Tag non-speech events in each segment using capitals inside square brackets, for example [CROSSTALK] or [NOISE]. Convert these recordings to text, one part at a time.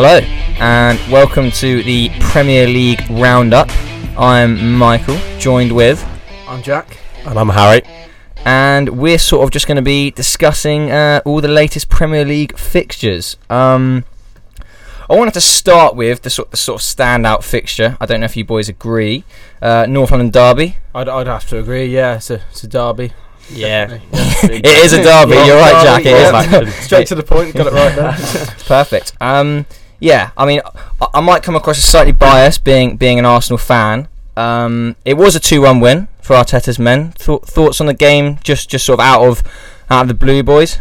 Hello, and welcome to the Premier League Roundup. I'm Michael, joined with, I'm Jack. And I'm Harry. and we're sort of just going to be discussing uh, all the latest Premier League fixtures. Um, I wanted to start with the sort, the sort of standout fixture. I don't know if you boys agree. Uh, North London Derby. I'd, I'd have to agree. Yeah, it's a, it's a derby. Yeah. [LAUGHS] It is a derby. You're right, Jack. It is. Derby, yeah. [LAUGHS] Straight to the point. Got it right there. [LAUGHS] Perfect. Um, yeah, I mean, I, I might come across as slightly biased, being being an Arsenal fan. Um, it was a two-one win for Arteta's men. Thou- thoughts on the game, just just sort of out of out of the blue, boys.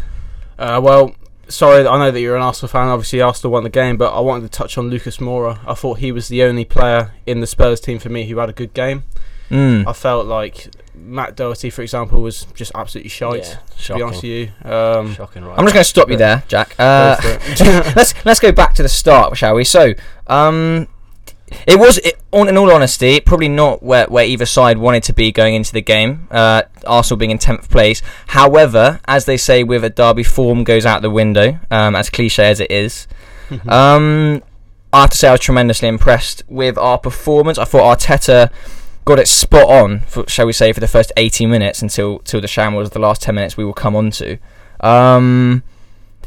Uh, well, sorry, I know that you're an Arsenal fan. Obviously, Arsenal won the game, but I wanted to touch on Lucas Moura. I thought he was the only player in the Spurs team for me who had a good game. Mm. I felt like Matt Doherty, for example, was just absolutely shite. Yeah, to be honest with you, um, Shocking, right? I'm just going to stop you there, Jack. Uh, [LAUGHS] let's let's go back to the start, shall we? So, um, it was, it, on, in all honesty, probably not where, where either side wanted to be going into the game. Uh, Arsenal being in tenth place. However, as they say with a derby, form goes out the window. Um, as cliche as it is. [LAUGHS] um, I have to say I was tremendously impressed with our performance. I thought Arteta got it spot on, for, shall we say, for the first 80 minutes until till the shambles of the last 10 minutes we will come on to. Um,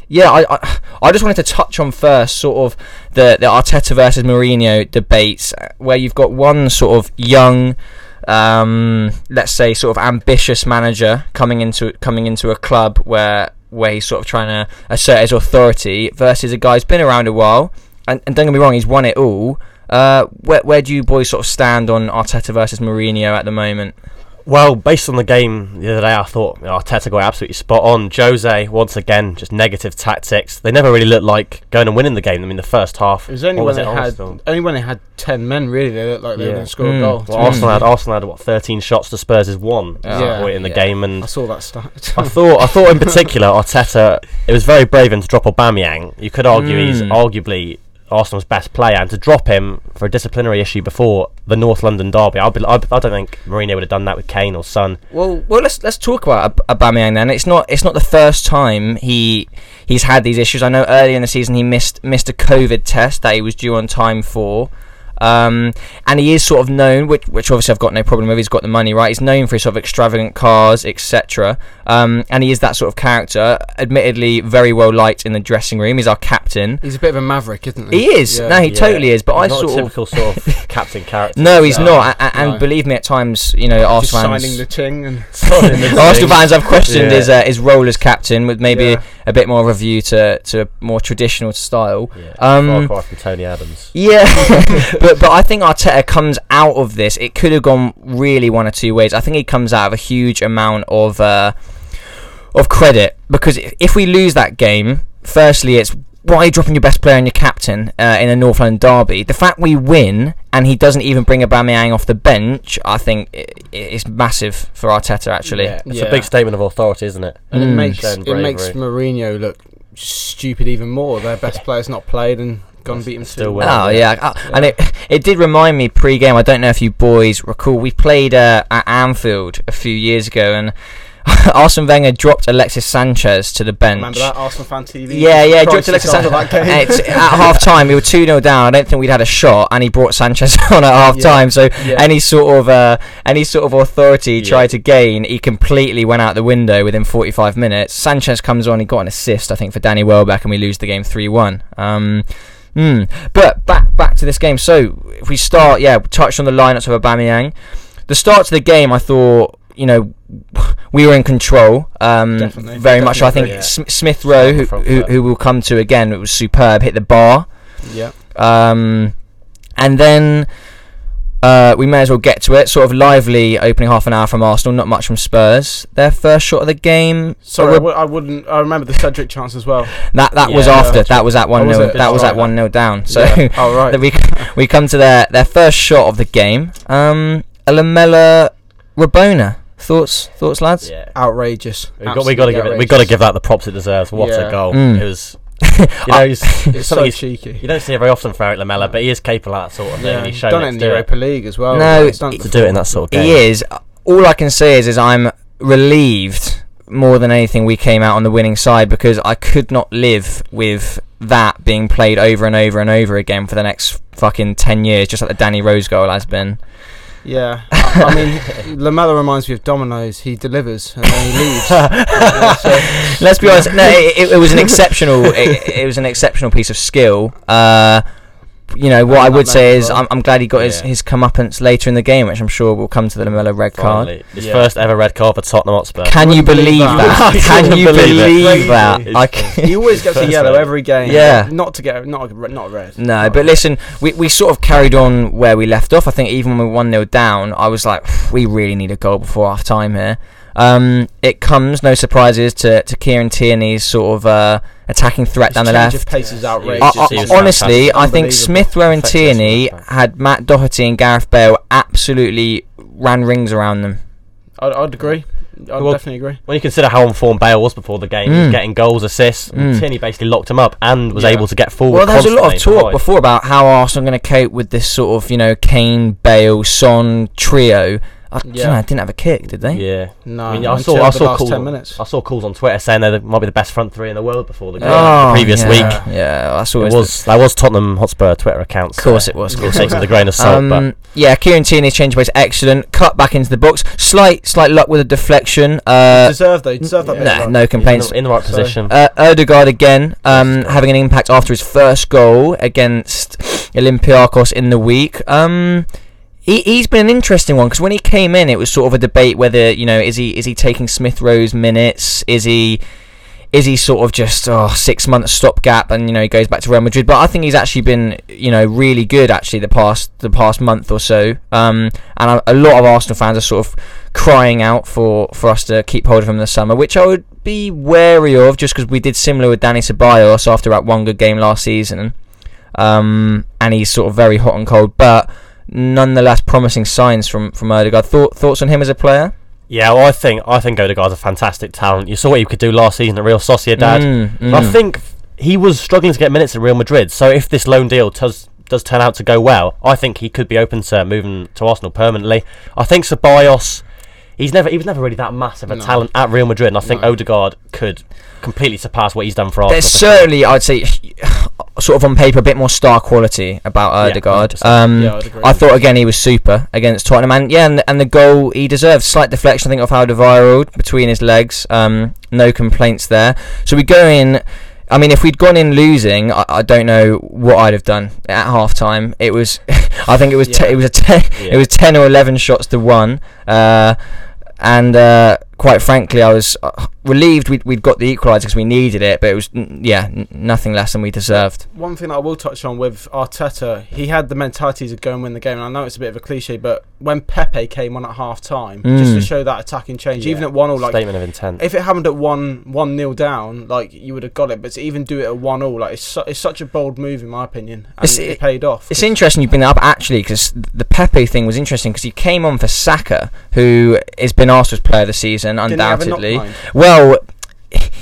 yeah, I, I I just wanted to touch on first sort of the the Arteta versus Mourinho debates, uh, where you've got one sort of young, um, let's say sort of ambitious manager coming into coming into a club where where he's sort of trying to assert his authority versus a guy who's been around a while, and, and don't get me wrong, he's won it all. Uh, where where do you boys sort of stand on Arteta versus Mourinho at the moment? Well, based on the game the other day, I thought you know, Arteta got absolutely spot on. Jose, once again, just negative tactics. They never really looked like going and winning the game. I mean, the first half. It was only what when they had only when they had ten men. Really, they looked like they were going to score Mm. a goal. Well, Mm. Arsenal had Arsenal had what 13 shots to Spurs' is one at Yeah. point in the Yeah. game, and I saw that stat. I thought I thought in particular Arteta it was very brave of him to drop Aubameyang. You could argue he's Mm. arguably Arsenal's best player, and to drop him for a disciplinary issue before the North London derby, I, be, I, I don't think Mourinho would have done that with Kane or Son. Well, well, let's let's talk about Ab- Aubameyang then. It's not it's not the first time he he's had these issues. I know earlier in the season he missed missed a COVID test that he was due on time for. Um, and he is sort of known, which, which obviously I've got no problem with. He's got the money, right? He's known for his sort of extravagant cars, etc. Um, and he is that sort of character. Admittedly, very well liked in the dressing room. He's our captain. He's a bit of a maverick, isn't he? He is. Yeah. No, he Yeah. totally is. But I He's not sort a of typical sort of [LAUGHS] captain character. no, he's No, not. A- a- And no. believe me, at times, you know, Just Arsenal fans. signing the ting and [LAUGHS] [LAUGHS] Arsenal fans have questioned Yeah. his uh, his role as captain with maybe Yeah. a bit more of a view to, to a more traditional style. Yeah, Um, far cry from Tony Adams. Yeah, but but I think Arteta comes out of this. It could have gone really one or two ways. I think he comes out of a huge amount of uh, of credit because if we lose that game, firstly, it's why are you dropping your best player and your captain uh, in a North London derby? The fact we win and he doesn't even bring Aubameyang off the bench, I think i- i- is massive for Arteta. Actually, Yeah. It's a big statement of authority, isn't it? and Mm. it makes Showing it makes. Mourinho look stupid even more. Their best player's not played and gone beat him Still two. winning. Oh Yeah. yeah, and it it did remind me pre-game. I don't know if you boys recall. We played uh, at Anfield a few years ago, and [LAUGHS] Arsene Wenger dropped Alexis Sanchez to the bench. Remember that Arsenal fan TV? Yeah, yeah, dropped Alexis Sanchez. that game. And it's- at half time, we were 2 0 down. I don't think we'd had a shot, and he brought Sanchez [LAUGHS] on at half Yeah. time. So, Yeah. any sort of uh, any sort of authority he Yeah. tried to gain, he completely went out the window within 45 minutes. Sanchez comes on, he got an assist, I think, for Danny Welbeck, and we lose the game 3 1. Um, hmm. But back back to this game. So, if we start, yeah, we touched on the lineups of Aubameyang. The start to the game, I thought, you know, [SIGHS] we were in control. Um, Definitely. very much. I think yeah. Sm- Smith Rowe, who, who, who we'll come to again, it was superb. Hit the bar. yeah. Um, and then uh, we may as well get to it. Sort of lively opening half an hour from Arsenal, not much from Spurs. Their first shot of the game. Sorry, I a w- I wouldn't. I remember the Cedric chance as well. that that was after. that's That was at one was 0? That was at right. one 0 down. So Yeah. [LAUGHS] oh right. we we come to their their first shot of the game. Um, a Lamela Rabona. Thoughts, thoughts, lads? Yeah. outrageous. We got, we got to give it. We got to give that the props it deserves. What Yeah. a goal! Mm. It was. [LAUGHS] You know, he's, It's [LAUGHS] so something he's- cheeky. you don't see it very often from Erik Lamela, but he is capable of that sort of thing. Yeah, he's he's shown done it it in the do it. Europa League as well. No, He's done to do it in that sort of game. He is. All I can say is, is I'm relieved more than anything we came out on the winning side because I could not live with that being played over and over and over again for the next fucking 10 years, just like the Danny Rose goal has been. Yeah, I, I mean, [LAUGHS] Lamela reminds me of Domino's. He delivers and then he [LAUGHS] leaves. Yeah, so- Let's be honest. No, it, it, it was an exceptional. It, it was an exceptional piece of skill. Uh, you know what I would say is. I'm, I'm glad he got his, Yeah. his comeuppance later in the game, which I'm sure will come to the Lamela red card. Finally. His Yeah. first ever red card for Tottenham Hotspur. Can you believe believe that. that? [LAUGHS] Can you believe it. believe that? It's- I [LAUGHS] c- he always gets a yellow every game. Yeah. not to get not a, not a red. No, Not but a- listen, we, we sort of carried on where we left off. I think even when we were 1 0 down, I was like, we really need a goal before half time here. Um, it comes, no surprises, to, to Kieran Tierney's sort of uh, attacking threat His down the left. of pace is Yeah. outrageous. I, I- was- he was honestly. I think Smith Rowe and Tierney from had Matt Doherty and Gareth Bale absolutely ran rings around them. I'd, I'd agree. I'd Well, definitely agree. When you consider how informed Bale was before the game, he was Mm. getting goals, assists, Mm. Tierney basically locked him up and was Yeah. able to get forward. Well, there was a lot of talk behind. before about how Arsenal are going to cope with this sort of, you know, Kane, Bale, Son trio. I, yeah. Yeah. I didn't have a kick, did they? Yeah, No, I mean, I saw, I saw calls. ten on- minutes. I saw calls on Twitter saying they might be the best front three in the world before the game Oh, the previous yeah. week. Yeah, that's It always. was that was Tottenham Hotspur Twitter accounts. Of course it was, of [LAUGHS] We'll course take it it with a grain of salt, but Um, yeah, Kieran Tierney's change of pace excellent. Cut back into the box. Slight, slight luck with a deflection. Uh, deserve though. Deserve that. yeah. bit nah, luck. no in complaints. the, in the right So- position. Uh, Odegaard again, um, having an impact after his first goal against Olympiacos in the week. Um, he, he's been an interesting one because when he came in, it was sort of a debate whether you know is he is he taking Smith Rowe's minutes? Is he is he sort of just oh, six months stopgap and you know he goes back to Real Madrid? But I think he's actually been you know really good actually the past the past month or so. Um, and a, a lot of Arsenal fans are sort of crying out for for us to keep hold of him the summer, which I would be wary of just because we did similar with Danny Ceballos after that one good game last season. Um, and he's sort of very hot and cold, but nonetheless promising signs from from Odegaard. Thought, thoughts on him as a player? yeah, well, I think I think Odegaard's a fantastic talent. You saw what he could do last season at Real Sociedad. Mm, And I mm. think he was struggling to get minutes at Real Madrid. So if this loan deal does does turn out to go well, I think he could be open to moving to Arsenal permanently. I think Ceballos, he's never he was never really that massive a No. talent at Real Madrid, and I think No. Odegaard could completely surpass what he's done for Arsenal. There's for sure. certainly, I'd say, [SIGHS] sort of on paper, a bit more star quality about Yeah, um, Yeah, I'd agree. I thought again he was super against Tottenham, and yeah, and the, and the goal he deserved. Slight deflection, I think, of how Alderweireld between his legs. Um, no complaints there. So we go in. I mean, if we'd gone in losing, I, I don't know what I'd have done at half time. It was, [LAUGHS] I think it was, te- it was a ten, Yeah. it was ten or eleven shots to one. Uh, and uh, quite frankly, I was uh, relieved we'd, we'd got the equaliser because we needed it, but it was yeah, n- nothing less than we deserved. One thing that I will touch on with Arteta, he had the mentality to go and win the game. And I know it's a bit of a cliche, but when Pepe came on at half time, just to Mm. show that attacking change, even at one all, like statement of intent. if it happened at one one nil down, like you would have got it. But to even do it at one all, like it's, su- it's such a bold move in my opinion, and It's- it, it- paid off. It's interesting you bring that up actually because the Pepe thing was interesting because he came on for Saka, who has been Arsenal's player of the season Didn't he have a knock undoubtedly. Well,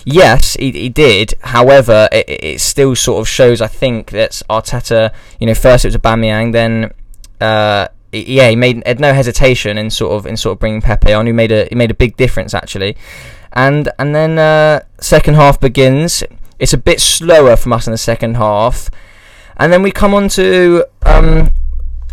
yes, he, he did. However, it, it still sort of shows. I think that Arteta, you know, first it was a Aubameyang, then. Uh, yeah, he made had no hesitation in sort of in sort of bringing Pepe on. He made a he made a big difference actually, and and then uh, second half begins. It's a bit slower from us in the second half, and then we come on to um,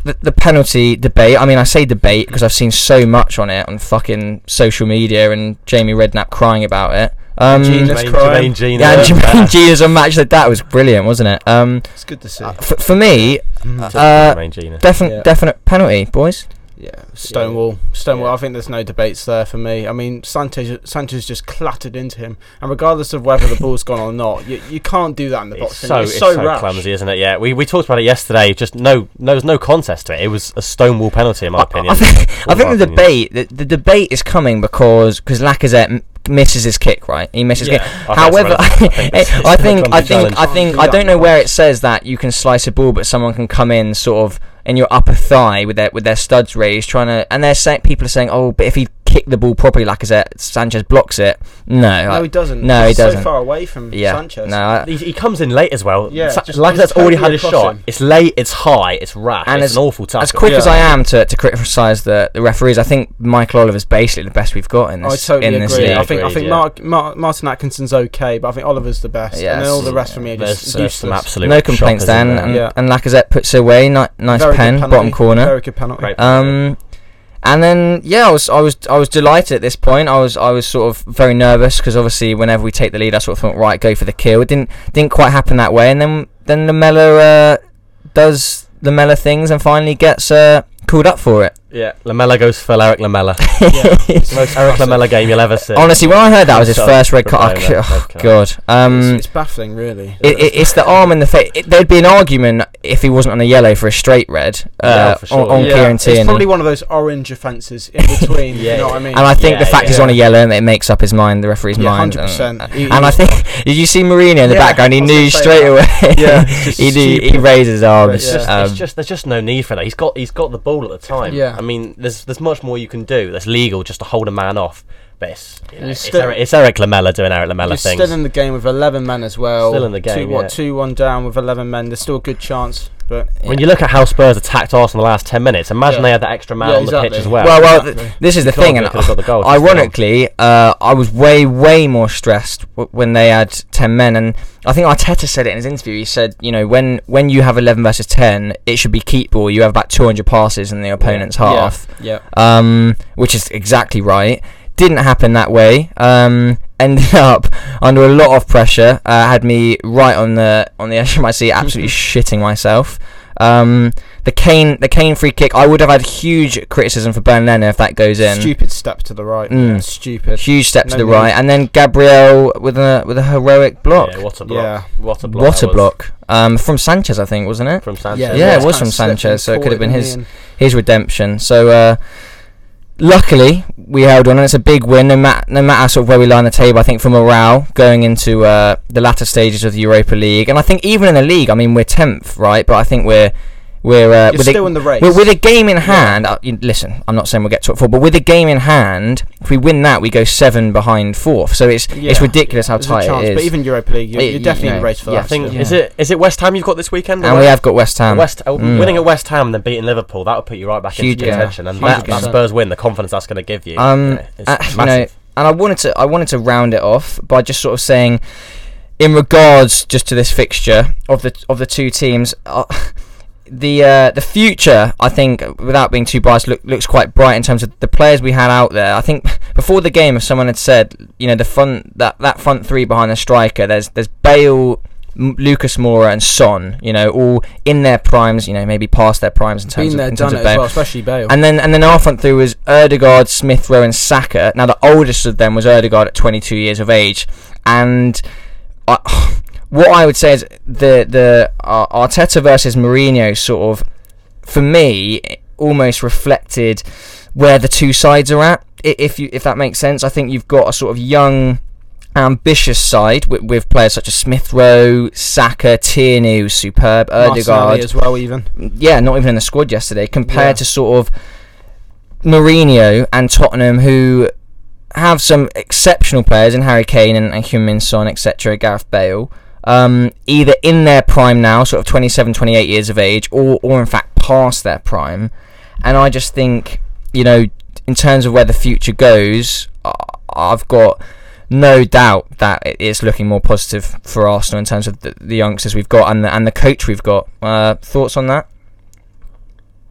the, the penalty debate. I mean, I say debate because I've seen so much on it on fucking social media and Jamie Redknapp crying about it. Um, Gina- Jermaine- crime. Jermaine Jenas, yeah, and Jermaine. Gina's on match like that was brilliant, wasn't it? Um, It's good to see. for, for me, Mm. uh, Gina. definite Yeah. definite penalty, boys. Yeah, Stonewall, Stonewall. Yeah. I think there's no debates there for me. I mean, Sanchez, Sanchez just clattered into him, and regardless of whether the ball's gone or not, you, you can't do that in the box. So, it's it's so, so, clumsy, isn't it? Yeah, we, we talked about it yesterday. Just no, no, there's no contest to it. It was a stonewall penalty, in my opinion. I think, I think the debate the, the debate is coming because because Lacazette misses his kick, right? He misses his Yeah, kick. However, I relevant. [LAUGHS] it's- it's think I think I think. I think I don't know where it says that you can slice a ball, but someone can come in sort of in your upper thigh with their with their studs raised, trying to and they're saying people are saying, oh, but if he kick the ball properly. Lacazette, Sanchez blocks it. No, No, he doesn't. no, he He's doesn't. So far away from yeah, Sanchez. no. I- He, he comes in late as well. Yeah, Sa- just- like just that's already had totally his shot. him. It's late, it's high, it's rash, And it's as- an awful tackle. as quick as I am to, to criticise the, the referees, I think Michael Oliver's basically the best we've got in I this totally in this agree. league. I think I think yeah. Mark, Mark, Martin Atkinson's okay, but I think Oliver's the best. and then all the Yes. rest for me are just there's some useless. absolute no complaints then, and, Yeah. and Lacazette puts away. Nice pen, bottom corner. Very good penalty. Great. Um, and then yeah, I was I was I was delighted at this point. I was I was sort of very nervous because obviously whenever we take the lead, I sort of thought right, go for the kill. It didn't didn't quite happen that way, and then then Lamela uh, does Lamela things and finally gets uh, called up for it. Yeah, Lamela goes full Erik Lamela. Yeah. [LAUGHS] It's the most [LAUGHS] Erik Lamela game you'll ever see. Honestly, when I heard that was his So, first red card, playing oh, red card. God. Um, it's, it's baffling, really. it, it, it's the arm and the face. It, there'd be an argument if he wasn't on a yellow for a straight red uh, Yeah, for sure. on, on yeah, Kieran it's probably one of those orange offences in [LAUGHS] between. Yeah, you know what I mean? And I think Yeah, the fact yeah. he's on a yellow, and it makes up his mind, the referee's Yeah, mind. 100%. And, He- and I think, did you see Mourinho in the Yeah, background? He I was knew gonna say straight that. away. Yeah, it's just he knew, he stupid. raised his arms. It's just, um, it's just there's just no need for that. He's got he's got the ball at the time. Yeah. I mean, there's there's much more you can do. That's legal just to hold a man off. But it's, you know, You're it's, still- Erik, it's Erik Lamela doing Erik Lamela You're things. still in the game with 11 men as well. Still in the game, Two, what, yeah. two, one down with 11 men. There's still a good chance. But when you look at how Spurs attacked Arsenal in the last ten minutes, imagine Yeah. they had that extra man Yeah, on the pitch as well. well, well, exactly. th- this is the Could thing, and could got the goal, ironically, uh, I was way, way more stressed w- when they had ten men, and I think Arteta said it in his interview. He said, you know, when when you have eleven versus ten, it should be keep ball. You have about two hundred passes in the opponent's half. yeah. um, which is exactly right. Didn't happen that way. Um, ended [LAUGHS] up under a lot of pressure. Uh, had me right on the on the edge of my seat, absolutely [LAUGHS] shitting myself. Um, the Kane the Kane free kick. I would have had huge criticism for Bernd Leno if that goes in. Stupid step to the right. Mm. Yeah, stupid. Huge step to No the right, and then Gabriel with a with a heroic block. Yeah, what a block! Yeah. What a block! what a block um, from Sanchez, I think, wasn't it? from Sanchez. Yeah, Yeah, it was from Sanchez, so it could have been his his redemption. So uh, luckily we held on, and it's a big win. No matter no matter sort of where we lie on the table, I think for morale going into uh, the latter stages of the Europa League, and I think even in the league, I mean we're tenth, right? But I think we're we're uh, You're with a- still in the race. with, with a game in hand, uh, you, listen, I'm not saying we'll get top four, but with a game in hand, if we win that, we go seven behind fourth. So it's it's ridiculous how There's tight chance, it is. But even Europa League, you're, It- you're definitely you in the race for Yeah, I think still. is it is it West Ham you've got this weekend? or and we have got West Ham. West uh, Mm. winning at West Ham and then beating Liverpool that would put you right back Huge into game. contention and Huge that, that. Spurs win the confidence that's going to give you Um, you know, uh, you know, and I wanted to I wanted to round it off by just sort of saying, in regards just to this fixture of the of the two teams, uh, the uh, the future I think without being too biased look, looks quite bright in terms of the players we had out there. I think [LAUGHS] before the game, if someone had said, you know, the front that that front three behind the striker, there's there's Bale. M- Lucas Moura and Son, you know, all in their primes, you know, maybe past their primes in terms Been there, of in terms done of it as well, especially Bale. And then and then our front three was Odegaard, Smith Rowe, and Saka. Now the oldest of them was Odegaard at 22 years of age, and I, what I would say is the the uh, Arteta versus Mourinho sort of, for me, almost reflected where the two sides are at. If you if that makes sense, I think you've got a sort of young. Ambitious side with, with players such as Smith Rowe, Saka, Tierney, who's superb, Odegaard, as well, even. yeah, not even in the squad yesterday, compared Yeah. to sort of Mourinho and Tottenham, who have some exceptional players in Harry Kane and, and Heung-min Son, etc., Gareth Bale, um, either in their prime now, sort of 27, 28 years of age, or, or in fact past their prime. And I just think, you know, in terms of where the future goes, I've got no doubt that it's looking more positive for Arsenal in terms of the, the youngsters we've got and the, and the coach we've got. Uh, thoughts on that?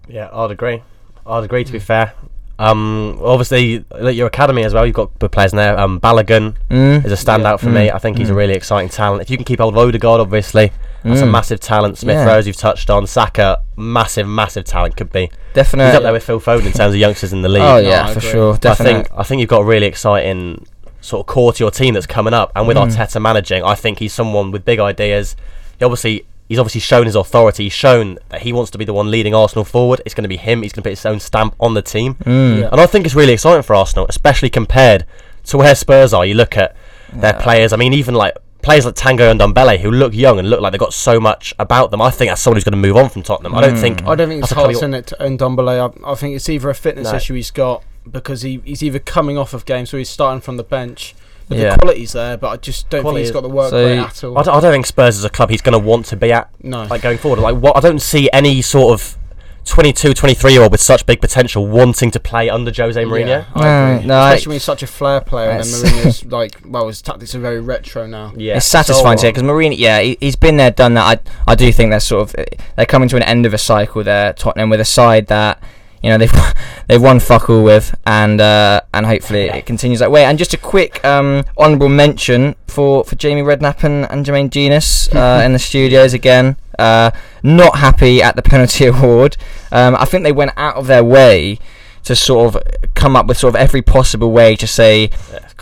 Yeah, I'd agree. I'd agree. To be fair, um, obviously at your academy as well, you've got good players in there. Um, Balogun Mm. is a standout for me. Mm. I think he's a Mm. really exciting talent. If you can keep hold of Odegaard, obviously, that's a Mm. massive talent. Smith Yeah. Rose, you've touched on. Saka, massive, massive talent could be. Definitely. He's up there with Phil Foden in terms of youngsters in the league. Oh yeah, I for agree. sure. I Definitely. think I think you've got a really exciting sort of core to your team that's coming up, and with Mm. Arteta managing, I think he's someone with big ideas. He obviously he's obviously shown his authority. He's shown that he wants to be the one leading Arsenal forward. It's going to be him. He's going to put his own stamp on the team, Mm. Yeah. and I think it's really exciting for Arsenal, especially compared to where Spurs are. You look at their Yeah. players. I mean, even like. Players like Tango and Dombele, who look young and look like they've got so much about them, I think that's someone who's going to move on from Tottenham. I don't Mm. think I don't think it's That's a club hearts in it in Dombele. I, I think it's either a fitness No. issue he's got, because he, he's either coming off of games or he's starting from the bench. But Yeah. the quality's there, but I just don't Quality think he's is- got the work So- rate at all. I don't, I don't think Spurs is a club he's going to want to be at no. like going forward. Like what I don't see any sort of 22, 23 year old with such big potential wanting to play under Jose Mourinho. Yeah, No, I agree. no, I- Especially when he's such a flair player, and then Mourinho's [LAUGHS] like, well, his tactics are very retro now. Yeah, it's satisfying to so- see because Mourinho, yeah, he, he's been there, done that. I, I do think they're sort of they're coming to an end of a cycle there, Tottenham, with a side that you know [LAUGHS] they've they've won fuck all with, and uh, and hopefully it continues that way. And just a quick um, honourable mention for, for Jamie Redknapp and, and Jermaine Jenas [LAUGHS] uh, in the studios again. Uh, not happy at the [LAUGHS] penalty award. Um, I think they went out of their way to sort of come up with sort of every possible way to say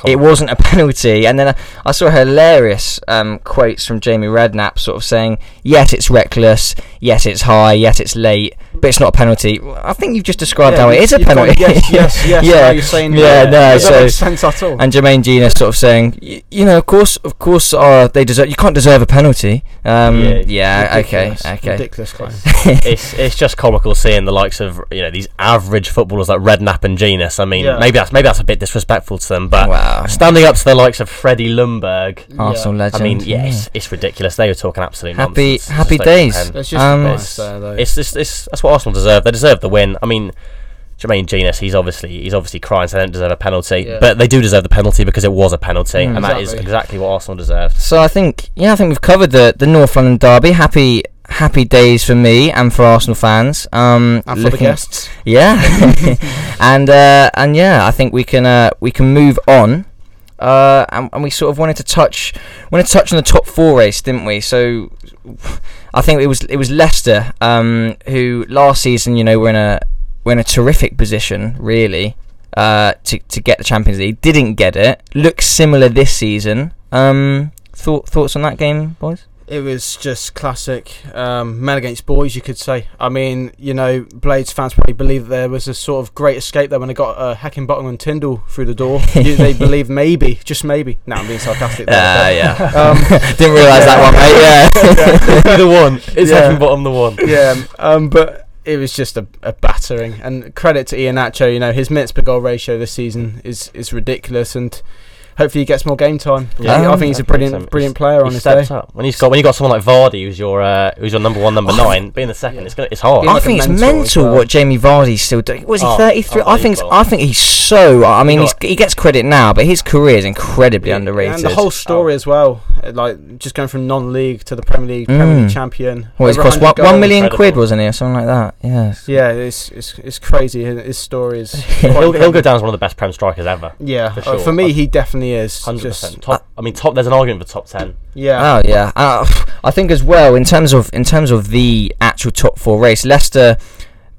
Yeah, it wasn't a [LAUGHS] penalty. And then I, I saw hilarious um, quotes from Jamie Redknapp sort of saying, yet it's reckless, yet it's high, yet it's late, but it's not a penalty. I think you've just described how it is a You've gone, penalty. Yes, [LAUGHS] yes, yes. Yeah. You're saying Yeah, no, Does that so- make sense at all? And Jermaine Jenas sort of saying, you know, of course, of course, uh, they deserve. You can't deserve a penalty. Um, Yeah, yeah, okay, okay. Ridiculous [LAUGHS] claim. it's it's just comical seeing the likes of you know these average footballers like Redknapp and Jenas. I mean, Yeah. maybe that's maybe that's a bit disrespectful to them, but wow, standing up to the likes of Freddie Ljungberg. Arsenal Yeah. legend. I mean, yeah, it's, it's ridiculous. They were talking absolute Happy- nonsense. happy Just don't days. comprehend. There's just Um, a It's- there, though. It's, it's, it's that's what Arsenal deserve. They deserve the win. I mean, Jermaine Jenas, he's obviously he's obviously crying, so they don't deserve a penalty. Yeah. But they do deserve the penalty because it was a penalty, Mm. and that is Exactly. exactly what Arsenal deserved. So I think, yeah, I think we've covered the the North London derby. Happy happy days for me and for Arsenal fans. Um, and for the guests. Yeah, [LAUGHS] [LAUGHS] and uh, and yeah, I think we can uh, we can move on. Uh, and, and we sort of wanted to touch wanted to touch on the top four race, didn't we? So I think it was it was Leicester um, who last season, you know, were in a were in a terrific position, really, uh, to to get the Champions League. Didn't get it. Looks similar this season. Um, thought thoughts on that game, boys? It was just classic um, men against boys, you could say. I mean, you know, Blades fans probably believe that there was a sort of great escape there when they got a uh, Heckingbottom and Tyndall through the door. [LAUGHS] you, they believe maybe, just maybe. No, I'm being sarcastic. There, Uh, but- yeah. Um, [LAUGHS] Didn't realise that one, mate. Yeah. [LAUGHS] the one. It's Yeah. yeah. bottom the one. yeah, um, but it was just a, a battering. And credit to Iheanacho, you know, his minutes per goal ratio this season is, is ridiculous, and hopefully he gets more game time. Yeah. I Um, think he's a brilliant so. brilliant player on He his day. up when he's got when you got someone like Vardy, who's your uh, who's your number one, number Oh, nine, being the second. yeah. It's gonna, it's hard. Yeah, I like think it's mental well. what Jamie Vardy's still doing. Was he Oh, 33? I think it's. I think he's so. I mean, he's, he gets credit now, but his career is incredibly Yeah, underrated. And the whole story as well, uh, like just going from non-league to the Premier League, Premier Mm. League champion. what he's over cost? One, 100 one goals. million Incredible. quid, wasn't he, or something like that? Yes. Yeah, it's it's, it's crazy. His his story is. [LAUGHS] he'll, he'll go down as one of the best Prem strikers ever. Yeah, for uh, for me, he definitely is. Hundred Just- percent. Top. I mean, top. There's an argument for top ten. Yeah, Oh yeah, uh, I think as well in terms of in terms of the actual top four race, Leicester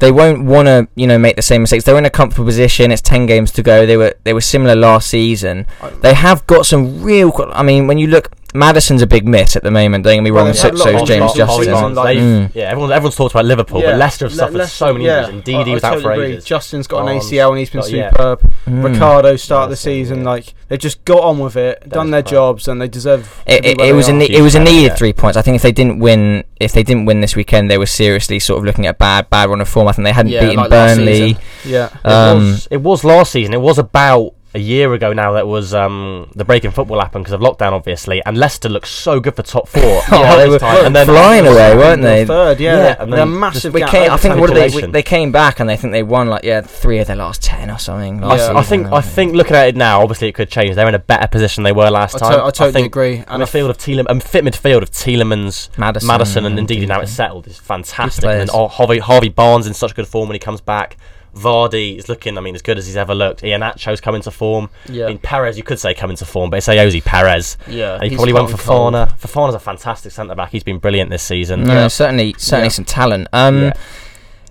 they won't want to you know make the same mistakes. They're in a comfortable position. It's ten games to go. They were they were similar last season. They have got some real. I mean, when you look, Maddison's a big miss at the moment. Don't get me Well, wrong. they've So, so is James injuries Justin. this like- Mm. Yeah, everyone's everyone's talked about Liverpool, Yeah. but Leicester have suffered Leicester- so many yeah. injuries. Indeed, I- he was out for totally agree. ages. Justin's got an ACL and he's been got- yeah. superb. Mm. Ricardo started the season yeah. like they've just got on with it, That done their correct. jobs, and they deserve. to It, be it, where it they was a are. ne- it was a credit, needed yeah. three points. I think if they didn't win, if they didn't win this weekend, they were seriously sort of looking at a bad bad run of form. I think they hadn't Yeah, beaten like Burnley. Yeah, It, Um, was, it was last season. It was about a year ago now that was um, the break in football happened because of lockdown, obviously. And Leicester looked so good for top four. [LAUGHS] Oh, they this were time. and then flying away, weren't they? Third, yeah, Yeah, they're- and then a massive. We gap. came, I think what they Calculation. they came back and they think they won like yeah three of their last ten or something. I, last th- Yeah. I think I think looking at it now, obviously it could change. They're in a better position they were last I, time. to- I totally think agree. And And a field of Tielemans, a fit midfield of Tielemans, Maddison, Maddison, and indeed now it's settled is fantastic. And oh, Harvey, Harvey Barnes in such good form when he comes back. Vardy is looking, I mean, as good as he's ever looked. Iheanacho's come into form. yeah, I mean, Perez, you could say come into form, but it's Ayoze Perez. yeah, And he probably went for and cold. Fofana. Fofana's a fantastic centre back. He's been brilliant this season. No, Yeah. certainly certainly Yeah. some talent. Um, Yeah.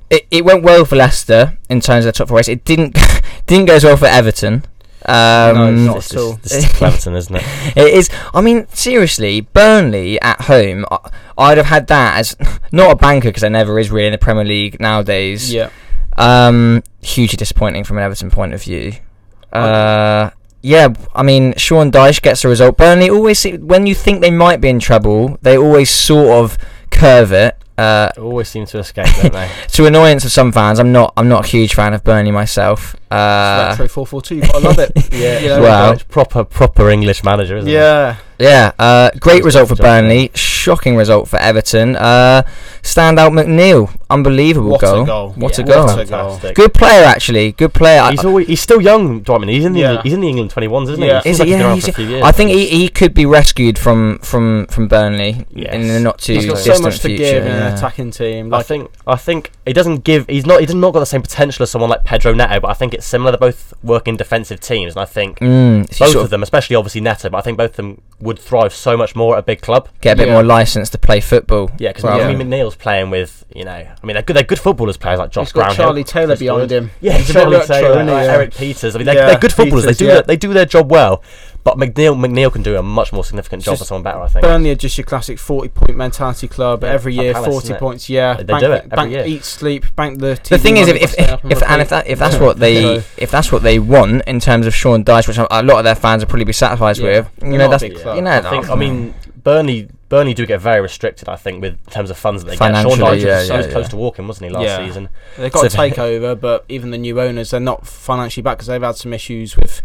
it, it went well for Leicester in terms of the top four race. It didn't [LAUGHS] didn't go as well for Everton. Um, No, not This at all. is, this is Cleverton, isn't it? [LAUGHS] It is. I mean, seriously, Burnley at home. I, I'd have had that as [LAUGHS] not a banker because there never is really in the Premier League nowadays. Yeah, Um, hugely disappointing from an Everton point of view. Uh, yeah, I mean, Sean Dyche gets a result. Burnley always, see, when you think they might be in trouble, they always sort of curve it. Uh, Always seem to escape, don't they? [LAUGHS] to annoyance of some fans, I'm not. I'm not a huge fan of Burnley myself. Uh, Retro four four two. I love it. [LAUGHS] yeah, You know, Well- proper proper English manager, isn't yeah. yeah, uh, great result for Burnley. Shocking result for Everton. Uh, standout McNeil, unbelievable What a goal. goal. What Yeah, a goal. what a goal. Fantastic. Good player, actually. Good player. He's always, he's still young, Dwight. He's in the Yeah. he's in the England 21s, isn't Yeah. he? Is Seems it? like he's been Yeah, around he's- for years. I think he, he could be rescued from from from Burnley Yes. in the not too He's got distant so much to future. give in an attacking team. I think I think he doesn't give. He's not. He's not got the same potential as someone like Pedro Neto, but I think it's similar. They both work in defensive teams, and I think Mm, both sort of them, especially obviously Neto, but I think both of them would thrive so much more at a big club. get a bit Yeah. more license to play football. Yeah, because Well, I mean McNeil's playing with you know, I mean they're good. They're good footballers, players like Josh he's got Charlie Taylor behind Wood. him. Yeah, He's Charlie retro, Taylor, isn't like Yeah. Erik Pieters. I mean, they're, Yeah, they're good footballers. Pieters, they do yeah. their, they do their job well, but McNeil McNeil can do a much more significant job for someone better. I think. Burnley are just your classic forty-point mentality club. Yeah, every year, Palace, forty isn't it? points. Yeah, They bank, do it every bank, year. Eat, sleep, bank the. TV The thing is, if if, if, if and if that if that's Yeah. what they So- if that's what they want in terms of Sean Dyche, which a a lot of their fans will probably be satisfied Yeah. with, you They're know that's big you club. know I think. I um, mean, Burnley Burnley do get very restricted. I think with in terms of funds that they get. Sean Financially, Dyche yeah, was so yeah, close yeah. to walking, wasn't he last Yeah. season? They've got So- a takeover, [LAUGHS] but even the new owners, they're not financially back because they've had some issues with,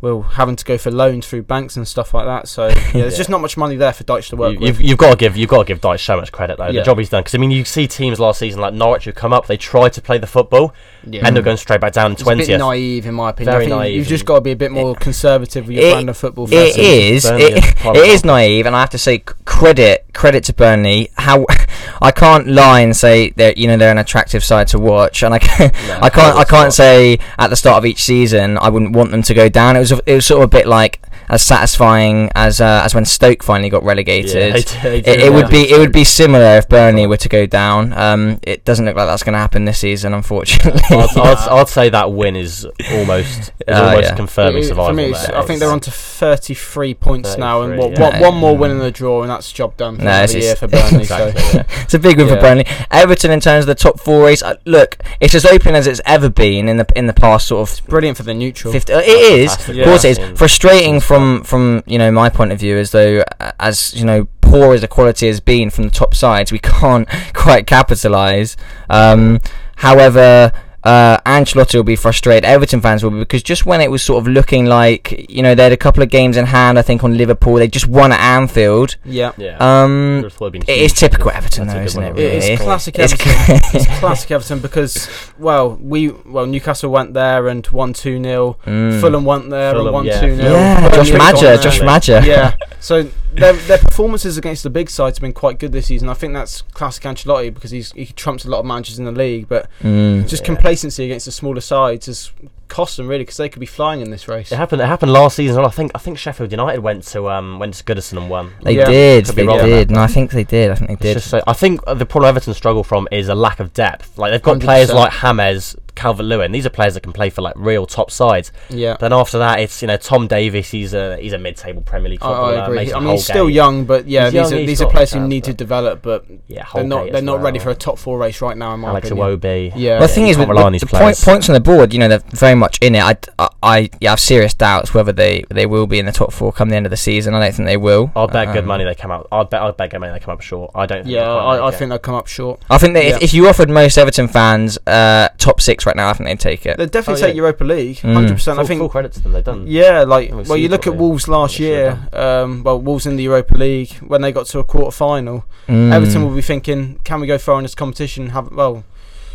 well, having to go for loans through banks and stuff like that. So [LAUGHS] yeah, there's Yeah. just not much money there for Dyche to work You, with. you've, you've got to give you've got to give Dyche so much credit though. Yeah. The job he's done because I mean you see teams last season like Norwich who come up, they try to play the football, yeah. end up going straight back down in It's a bit twentieth. naive, in my opinion. Very naive You've just got to be a bit more conservative with your It- brand of football. It is. It, it is naive, and I have to say credit credit to Burnley. How [LAUGHS] I can't lie and say they're you know they're an attractive side to watch, and I [LAUGHS] can, No, I can't I can't not. say at the start of each season I wouldn't want them to go down. It was a- it was sort of a bit like as satisfying as uh, as when Stoke finally got relegated. Yeah, [LAUGHS] they do- they do, it, it would be it would be similar if Burnley were to go down. Um, it doesn't look like that's going to happen this season, unfortunately. I'd, [LAUGHS] I'd, I'd say that win is almost is Uh, almost yeah. confirming It- it- survival. for me, there. I think they're on to 33 points now, and what, yeah. what, one more win in the draw, and that's job done for No, another it's- year it's- for Burnley. exactly. so. yeah. [LAUGHS] it's a big win for Burnley. Everton, in terms of the top four race, uh, look, it's as open as it's ever been in the in the past sort of Brilliant for the neutral. 50, uh, it is, fantastic. of course, it Yeah. is frustrating from from you know my point of view, as though as you know poor as the quality has been from the top sides, we [LAUGHS] can't quite capitalise. Um, however. Uh, Ancelotti will be frustrated. Everton fans will be because just when it was sort of looking like you know they had a couple of games in hand, I think on Liverpool they just won at Anfield. Yeah. Yeah. Um, Liverpool have been it is typical Everton, though, isn't one. it, It is classic It's- Everton. [LAUGHS] it's classic Everton because, well, we well Newcastle went there and won two 0 Mm. Fulham went there Fulham, and won yeah. two 0 Yeah, Josh Maja, Josh Maja. Yeah, [LAUGHS] so their, their performances against the big sides have been quite good this season. I think that's classic Ancelotti because he's he trumps a lot of managers in the league, but Mm. just Yeah. complacency against the smaller sides has cost them really because they could be flying in this race. It happened. It happened last season. as well. I think. I think Sheffield United went to um went to Goodison and won. They Yeah. did, Could they did. that. No, I think they did. I think they It's did. just so, I think the problem Everton struggle from is a lack of depth. Like they've got players 100%. like James, Calvert Lewin. These are players that can play for like real top sides. Yeah. But then after that, it's you know Tom Davies. He's a he's a mid-table Premier League I, footballer. I agree. makes I a mean, he's still game. young, but yeah, He's these young, are these are players who need to develop, but Yeah, they're not they're as not ready for a top four race right now. In my Alex opinion. Iwobi. Yeah. Well, the thing you is, can't with rely the, on these the point, points on the board, you know, they're very much in it. I, I, I yeah, have serious doubts whether they, they will be in the top four come the end of the season. I don't think they will. I'll bet good Um, money they come out. I'd bet I'd bet good money they come up short. I don't. Think Yeah, I, I think they'll come up short. I think that if, you offered most Everton fans uh, top six right now, I think they'd take it. They'll definitely Oh, take. Europa League, Mm. hundred percent. I think. full credit to them. They've done. Yeah, like We'll well, you look at Wolves last year. Um, well, Wolves in the Europa League when they got to a quarter final. Mm. Everton will be thinking, can we go far in this competition? Have well,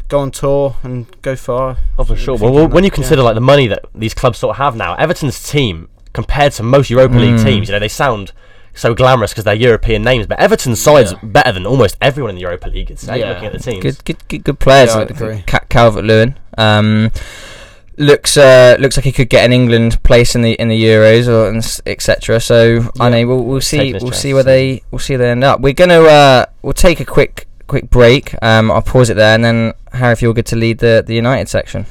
go on tour and go far. Oh, for We'll sure. thinking Well, when you yeah. consider like the money that these clubs sort of have now, Everton's team compared to most Europa League Mm. teams, you know, they sound so glamorous because they're European names, but Everton's side's Yeah. better than almost everyone in the Europa League. It's Yeah. looking at the teams. good, good, good, good players. Yeah, I'd agree. Ca- Calvert Lewin. Um, looks uh, looks like he could get an England place in the in the Euros or etc. So I Yeah. know we'll, we'll see we'll see chances, where they we'll see where they end up. We're gonna uh, we'll take a quick quick break. Um, I'll pause it there, and then Harry, if you're good to lead the the United section.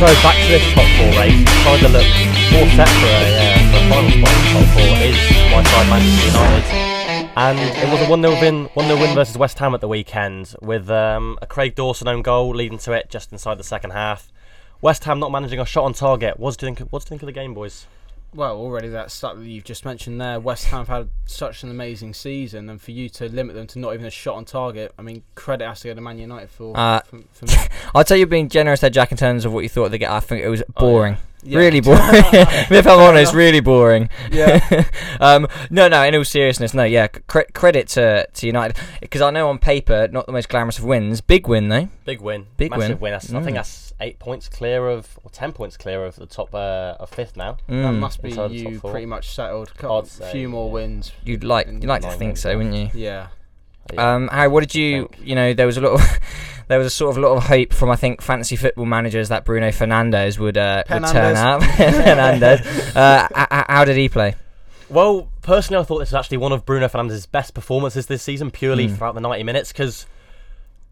So back to this top four race, trying to look more set for a, uh, for a final spot in the top four is my side Manchester United. And it was a 1 0 win, 1 0 win versus West Ham at the weekend with um, a Craig Dawson own goal leading to it just inside the second half. West Ham not managing a shot on target. What do you think? What do you think of the game, boys? Well, already that stat that you've just mentioned there, West Ham have had such an amazing season, and for you to limit them to not even a shot on target, I mean, credit has to go to Man United for. Uh, for, for me. [LAUGHS] I'll tell you, being generous there, Jack, in terms of what you thought of the game. I think it was boring. Yeah. Really boring. [LAUGHS] [LAUGHS] if I'm honest, really boring. Yeah. um, no, no. In all seriousness, no. Yeah, cre- credit to to United because I know on paper not the most glamorous of wins. Big win though. Big win. Big Massive win. win. That's, I Mm. think that's eight points clear of, or ten points clear of the top uh, of fifth now. That Mm. must be Inside the top you four. pretty much settled. I'd a say, few more yeah. wins. You'd like you'd like to Nine think games so, left. wouldn't you? Yeah. Yeah. Um, Harry, what did you? You know, there was a lot of [LAUGHS] there was a sort of a lot of hope from I think fantasy football managers that Bruno Fernandes would uh, would turn up. [LAUGHS] [LAUGHS] Fernandes. Uh, h- h- how did he play? Well, personally, I thought this was actually one of Bruno Fernandes' best performances this season, purely Mm. throughout the 90 minutes, because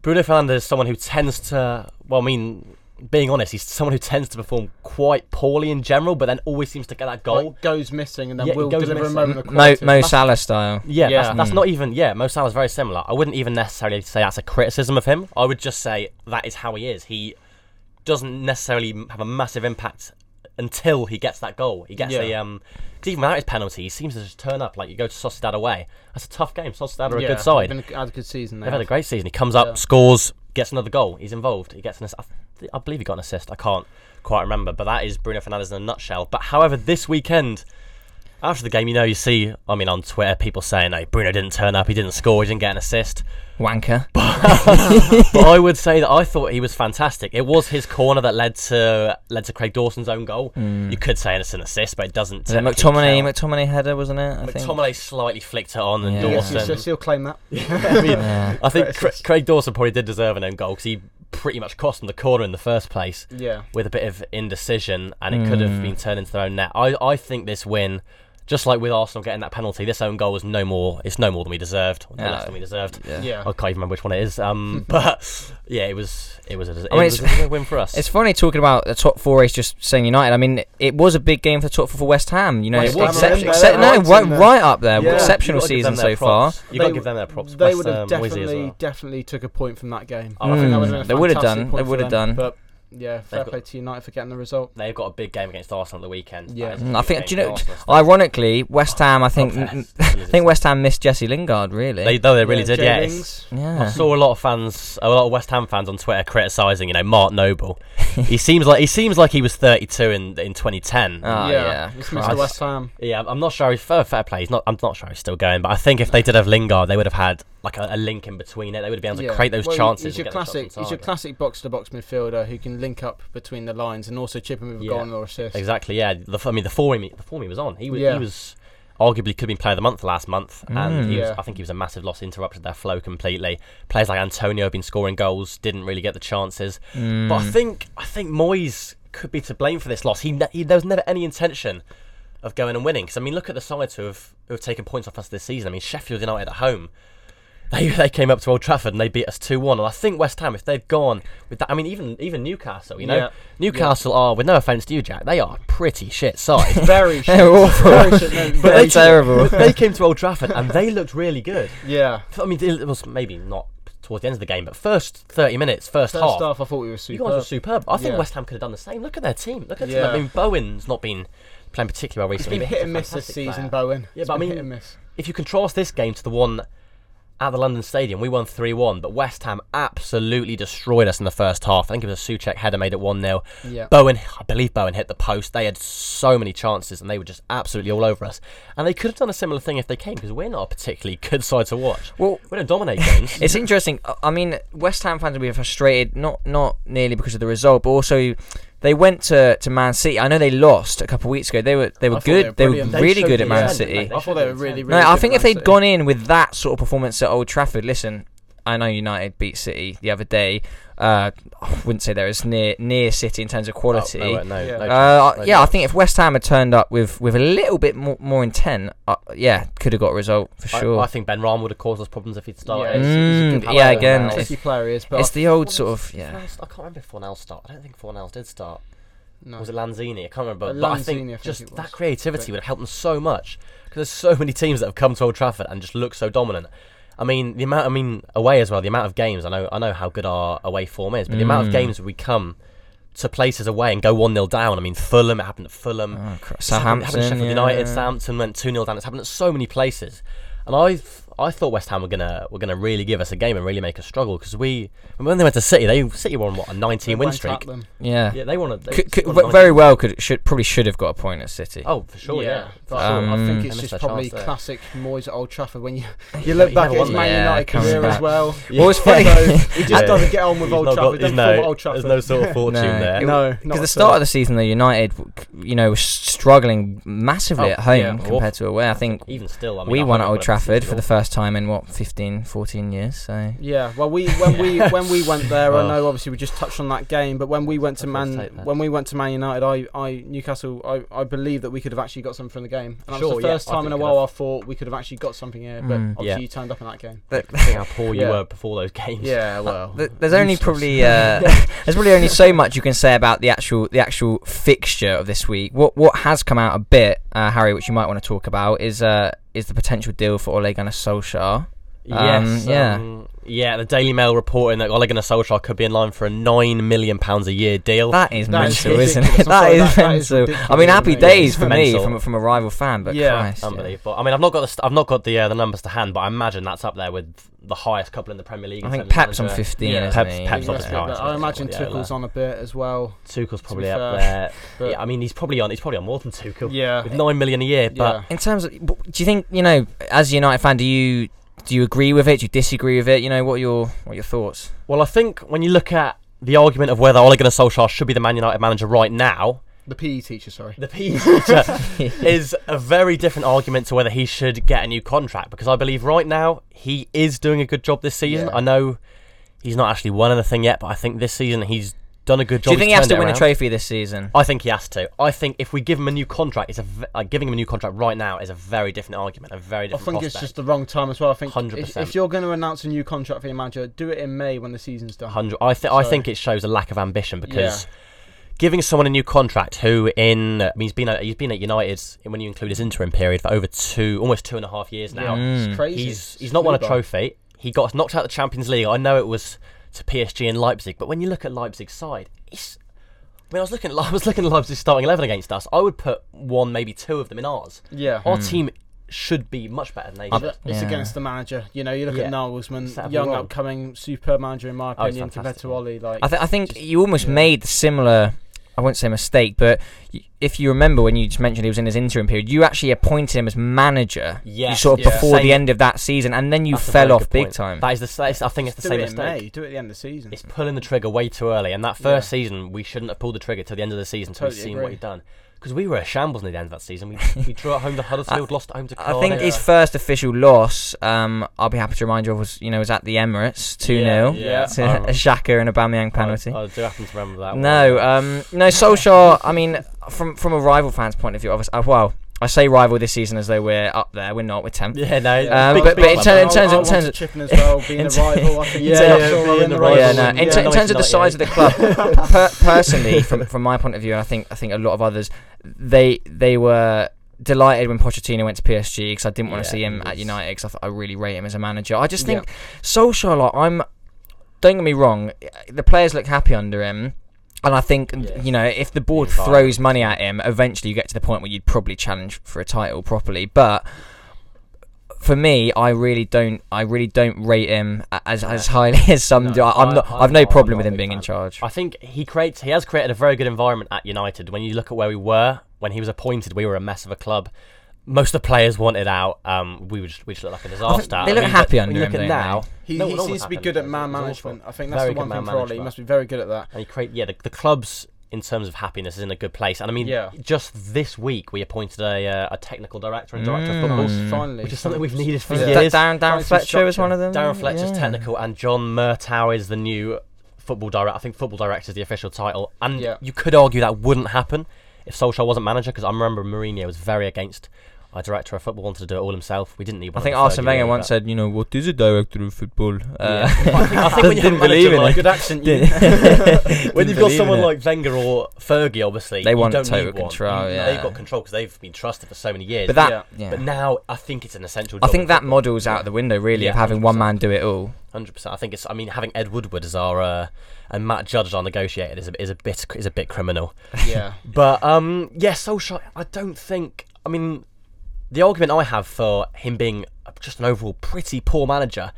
Bruno Fernandes is someone who tends to, well, I mean, being honest, he's someone who tends to perform quite poorly in general, but then always seems to get that goal. Like, goes missing and then yeah, will goes deliver missing. a moment of Mo, quality. Mo That's- Salah style. Yeah, Yeah. That's, that's Mm. not even. Yeah, Mo Salah's very similar. I wouldn't even necessarily say that's a criticism of him. I would just say that is how he is. He doesn't necessarily have a massive impact until he gets that goal. He gets Yeah. a um. 'cause even without his penalty, he seems to just turn up. Like you go to Sociedad away. That's a tough game. Sociedad are a yeah, good side. Been, had a good season. They've had a great season. He comes up, Yeah. scores, gets another goal. He's involved. He gets an. assist. I, believe he got an assist. I can't quite remember, but that is Bruno Fernandes in a nutshell. But however, this weekend, after the game, you know, you see, I mean, on Twitter, people saying, "Hey, Bruno didn't turn up. He didn't score. He didn't get an assist." Wanker. [LAUGHS] but I would say that I thought he was fantastic. It was his corner that led to led to Craig Dawson's own goal. Mm. You could say it's an assist, but it doesn't. Was it technically McTominay? count. McTominay header, wasn't it? I think. McTominay slightly flicked it on, and Yeah. Yeah, Dawson. so still claim that. [LAUGHS] [LAUGHS] I mean, Yeah. I think Cra- Craig Dawson probably did deserve an own goal because he pretty much cost them the corner in the first place Yeah. with a bit of indecision, and it could have Mm. been turned into their own net. I, I think this win, just like with Arsenal getting that penalty, this own goal was no more. It's no more than we deserved, no No. less than we deserved. Yeah. Yeah. I can't even remember which one it is. Um, [LAUGHS] but yeah, it was it was a, it I mean, was a win for us. It's funny talking about the top four race, just saying United. I mean, it was a big game for the top four for West Ham. You know, West Ham are excep- in there, excep- they're no, right right, in there. right up there. Yeah. Exceptional You gotta give them season their so far. props. You got to They- give them their props. They West, would have um, definitely, well. definitely took a point from that game. Oh, I think that would Mm, have they been a would have done, they would have them, done. But yeah, fair got- play to United for getting the result. They've got a big game against Arsenal at the weekend. Yeah. That is a Mm, I think. Do you know? for Arsenal. Oh, Ironically, West Ham. I think. Not. [LAUGHS] I think West Ham missed Jesse Lingard. Really. They, though they really Yeah, did, Jay yeah. it's- Lings. I saw a lot of fans, a lot of West Ham fans on Twitter criticising, you know, Mark Noble. he [LAUGHS] seems like he seems like he was 32 in in 2010. Oh, yeah. It's Christ. West Ham. yeah, I'm- I'm not sure. He's fair, fair play. He's not. I'm not sure he's still going. But I think if they did have Lingard, they would have had like a, a link in between it. They would have been able to Yeah. create those Well, chances. He's your get the shots on classic. He's your classic box-to-box midfielder who can link up between the lines and also chip in with a Yeah. goal or assist. Exactly. Yeah. The, I mean, the form he, the form he was on. He was. Yeah. He was arguably could have been player of the month last month, and Mm. he was, Yeah. I think he was a massive loss. Interrupted their flow completely. Players like Antonio have been scoring goals, didn't really get the chances. Mm. But I think I think Moyes could be to blame for this loss. He, he there was never any intention of going and winning. Because I mean, look at the sides who have who have taken points off us this season. I mean, Sheffield United at home. They, [LAUGHS] they came up to Old Trafford and they beat us two one. And I think West Ham, if they've gone with that, I mean, even even Newcastle, you know, Yeah. Newcastle are, with no offence to you, Jack, they are pretty shit side. [LAUGHS] [LAUGHS] Very shit. They're awful. Very shit. They're shit. terrible. But they came to Old Trafford and they looked really good. Yeah. I mean, it was maybe not towards the end of the game, but first thirty minutes, first, First half, half, I thought we were you super. guys were superb. I think Yeah. West Ham could have done the same. Look at their team. Look at Yeah. I mean, Bowen's not been playing particularly well He's recently. been hit and miss this season, player. Bowen. Yeah, It's but I mean- hit and miss. If you contrast this game to the one at the London Stadium, we won 3 1, but West Ham absolutely destroyed us in the first half. I think it was a Soucek header made it 1 0. Yeah. Bowen, I believe Bowen hit the post. They had so many chances and they were just absolutely all over us. And they could have done a similar thing if they came because we're not a particularly good side to watch. Well, We don't dominate games. [LAUGHS] It's interesting. I- I mean, West Ham fans will be frustrated, not not nearly because of the result, but also they went to, to Man City. I know they lost a couple of weeks ago. They were they were thought they good. were They were, really good at Man City. I thought they were really, really. No, I think if they'd gone in with that sort of performance at Old Trafford, listen, I know United beat City the other day. Uh, I wouldn't say they're as near near City in terms of quality. Oh, no, no, Yeah. no Uh, chance, no yeah, I think if West Ham had turned up with, with a little bit more, more intent, uh, yeah, could have got a result for sure. I, think Benrahma would have caused us problems if he'd Yeah, started. he's, he's a good Mm, player. yeah, again, He's a it's- tricky player is, but it's the old sort of yeah. Fornals- I can't remember if Fornals started. I don't think Fornals did start. no. Was it Lanzini? I can't remember. But I Lanzini, I think think just it that creativity But- would have helped them so much because there's so many teams that have come to Old Trafford and just look so dominant. I mean, the amount. I mean, away as well. The amount of games. I know. I know how good our away form is, but the amount Mm. of games we come to places away and go one 0 down. I mean, Fulham. It happened at Fulham. Oh, It's happened- Southampton, happened at Sheffield yeah. United, Southampton went two 0 down. It's happened at so many places, and I I thought West Ham were gonna were gonna really give us a game and really make us struggle because we when they went to City, they City were on what a 19 win streak. them. Yeah, Yeah, they won a they Could, could, won a very well could should probably should have got a point at City. Oh, for sure, yeah. But Um, I think it's just probably chance classic Moyes at Old Trafford when you [LAUGHS] you look back never at his won Man that. Yeah, United coming career back. as well. [LAUGHS] Well, it's [LAUGHS] funny. He just doesn't get on with Old got- Trafford. there's no, no, Old Trafford. There's no sort of fortune there. No, Because the start of the season, the United, you know, was struggling massively Oh, at home compared to away. I think Even still, we won at Old Trafford for the first time in what 15, 14 years. So Yeah, well, we when we [LAUGHS] when we went there, I Oh. know obviously we just touched on that game, but when we went to Man when we went to Man United, I, I Newcastle, I, I believe that we could have actually got something from the game, and that was Sure, the first I time in a think while I thought we could have actually got something here, but Mm. obviously Yeah. you turned up in that game. [LAUGHS] Think how poor you Yeah. were before those games. Yeah, [LAUGHS] well, Th- there's only probably uh, there's really only so much you can say about the actual the actual fixture of this week. What what has come out a bit, uh, Harry, which you might want to talk about, is uh is the potential deal for Ole Gunnar Solskjaer. Yes. Um, yeah. um, yeah. The Daily Mail reporting that Ole Gunnar Solskjaer could be in line for a nine million pounds a year deal. That is That is mental, isn't it? [LAUGHS] I'm That sorry, is that- that is mental. I mean, happy isn't it? days for me from a- from a rival fan, but Yeah. Christ, yeah. Unbelievable. I mean, I've not got the st- I've not got the uh, the numbers to hand, but I imagine that's up there with the highest couple in the Premier League. I think terms Pep's on 15, Yeah. isn't Pep's- he? Pep's Yeah, obviously but highest, I imagine yeah, Tuchel's on a bit as well. Tuchel's probably up fair. there. Yeah, I mean, he's probably on. He's probably on more than Tuchel. yeah, with nine million a year. But. In terms of, do you think you know, as a United fan, do you do you agree with it? Do you disagree with it? You know, what are your what are your thoughts? well, I think when you look at the argument of whether Ole Gunnar Solskjaer should be the Man United manager right now, the PE teacher, sorry. the PE teacher [LAUGHS] is a very different argument to whether he should get a new contract because I believe right now he is doing a good job this season. Yeah. I know he's not actually won anything yet, but I think this season he's done a good job. Do you think he has to turned it win a trophy this season? I think he has to. I think if we give him a new contract, it's a v- like giving him a new contract right now is a very different argument, a very different. I different. think it's just the wrong time as well. I think if, 100%. if you're going to announce a new contract for your manager, do it in May when the season's done. hundred. I think I think it shows a lack of ambition because giving someone a new contract who in I mean, he's been at, he's been at United when you include his interim period for over two almost two and a half years now. Yeah, Mm. it's crazy. He's he's not won a trophy. He got knocked out of the Champions League. I know it was to PSG and Leipzig, but when you look at Leipzig's side, it's. I mean, I was looking at [LAUGHS] I was looking at Leipzig's starting eleven against us. I would put one, maybe two of them in ours. Yeah. Our hmm. team should be much better than they But should. It's Yeah. against the manager. You know, you look Yeah. at It's Nagelsmann, young, wrong. upcoming, superb manager in my Oh, opinion, compared to yeah. Ollie. Like, I, th- I think just- you almost yeah. made similar. I won't say mistake, but if you remember when you just mentioned he was in his interim period, you actually appointed him as manager. you Yes, sort of yeah. before the end of that season, and then you That's a fell very off good big point. time. That is the s- I think it's the do same it in mistake. May. Do it at the end of the season. It's pulling the trigger way too early, and that first Yeah. season we shouldn't have pulled the trigger till the end of the season till we've Totally seen agree. what he'd done. Because we were a shambles near the end of that season. We, we drew at home to [LAUGHS] Huddersfield, lost at home to I think his first official loss, um, I'll be happy to remind you of, was you know was at the Emirates, two 0 Yeah, yeah. to I [LAUGHS] a Xhaka and a Aubameyang penalty. I, do happen to remember that. one. No, um, no, Solskjaer. I mean, from from a rival fan's point of view, obviously, uh, well, I say rival this season as though we're up there. We're not. We're tenth. yeah, no. Um, big- but- big but in though. in terms of- in terms of- chipping as well, [LAUGHS] being in a rival. I think Yeah, yeah, yeah, yeah, being in the the rival. yeah, no. In, Yeah. ter- in terms of the size of the club, [LAUGHS] per- personally, from from my point of view, and I think I think a lot of others, they they were delighted when Pochettino went to PSG because I didn't want to Yeah, see him at United because I, th- I really rate him as a manager. I just think Solskjaer, like, I'm. Don't get me wrong, the players look happy under him. And I think Yeah. you know if the board environment. throws money at him, eventually you get to the point where you'd probably challenge for a title properly. But for me, I really don't. I really don't rate him as as highly [LAUGHS] as some No, do. I, I'm I- not. I'm I've no problem with him being in charge. I think he creates. He has created a very good environment at United. When you look at where we were when he was appointed, we were a mess of a club. Most of the players wanted out. Um, we would just, we just look like a disaster. they look I mean, happy under him, look at don't now, He, no he one seems to be good at man management. I think that's Very the one thing man for Ollie. He must be very good at that. and he create yeah the, the club's in terms of happiness is in a good place. And I mean, Yeah. just this week we appointed a uh, a technical director and director Mm. of football, Mm. Finally, which is something we've needed for Yeah. Da- years. Darren, Darren Fletcher was one of them. Darren Fletcher's Yeah. technical, and John Murtough is the new football director. I think football director is the official title, and Yeah. you could argue that wouldn't happen if Solskjaer wasn't manager. Because I remember Mourinho was very against. Our director of football wanted to do it all himself. We didn't need. I think Arsene Wenger once said, you know, what is a director of football? Uh, Yeah. [LAUGHS] I [LAUGHS] think, I think when you didn't believe in like. Good accent. You. [LAUGHS] when you've got someone like Wenger or Fergie, obviously They want total one. control, You- yeah. They've got control because they've been trusted for so many years. But that, Yeah. yeah. But now I think it's an essential. I think that football. model's out the window really of having one 100%. man do it all. Hundred percent. I think it's. I mean, having Ed Woodward as our uh, and Matt Judge as our negotiator is a, is a bit is a bit criminal. Yeah. But um, yeah, Solskjaer. I don't think. I mean, the argument I have for him being just an overall pretty poor manager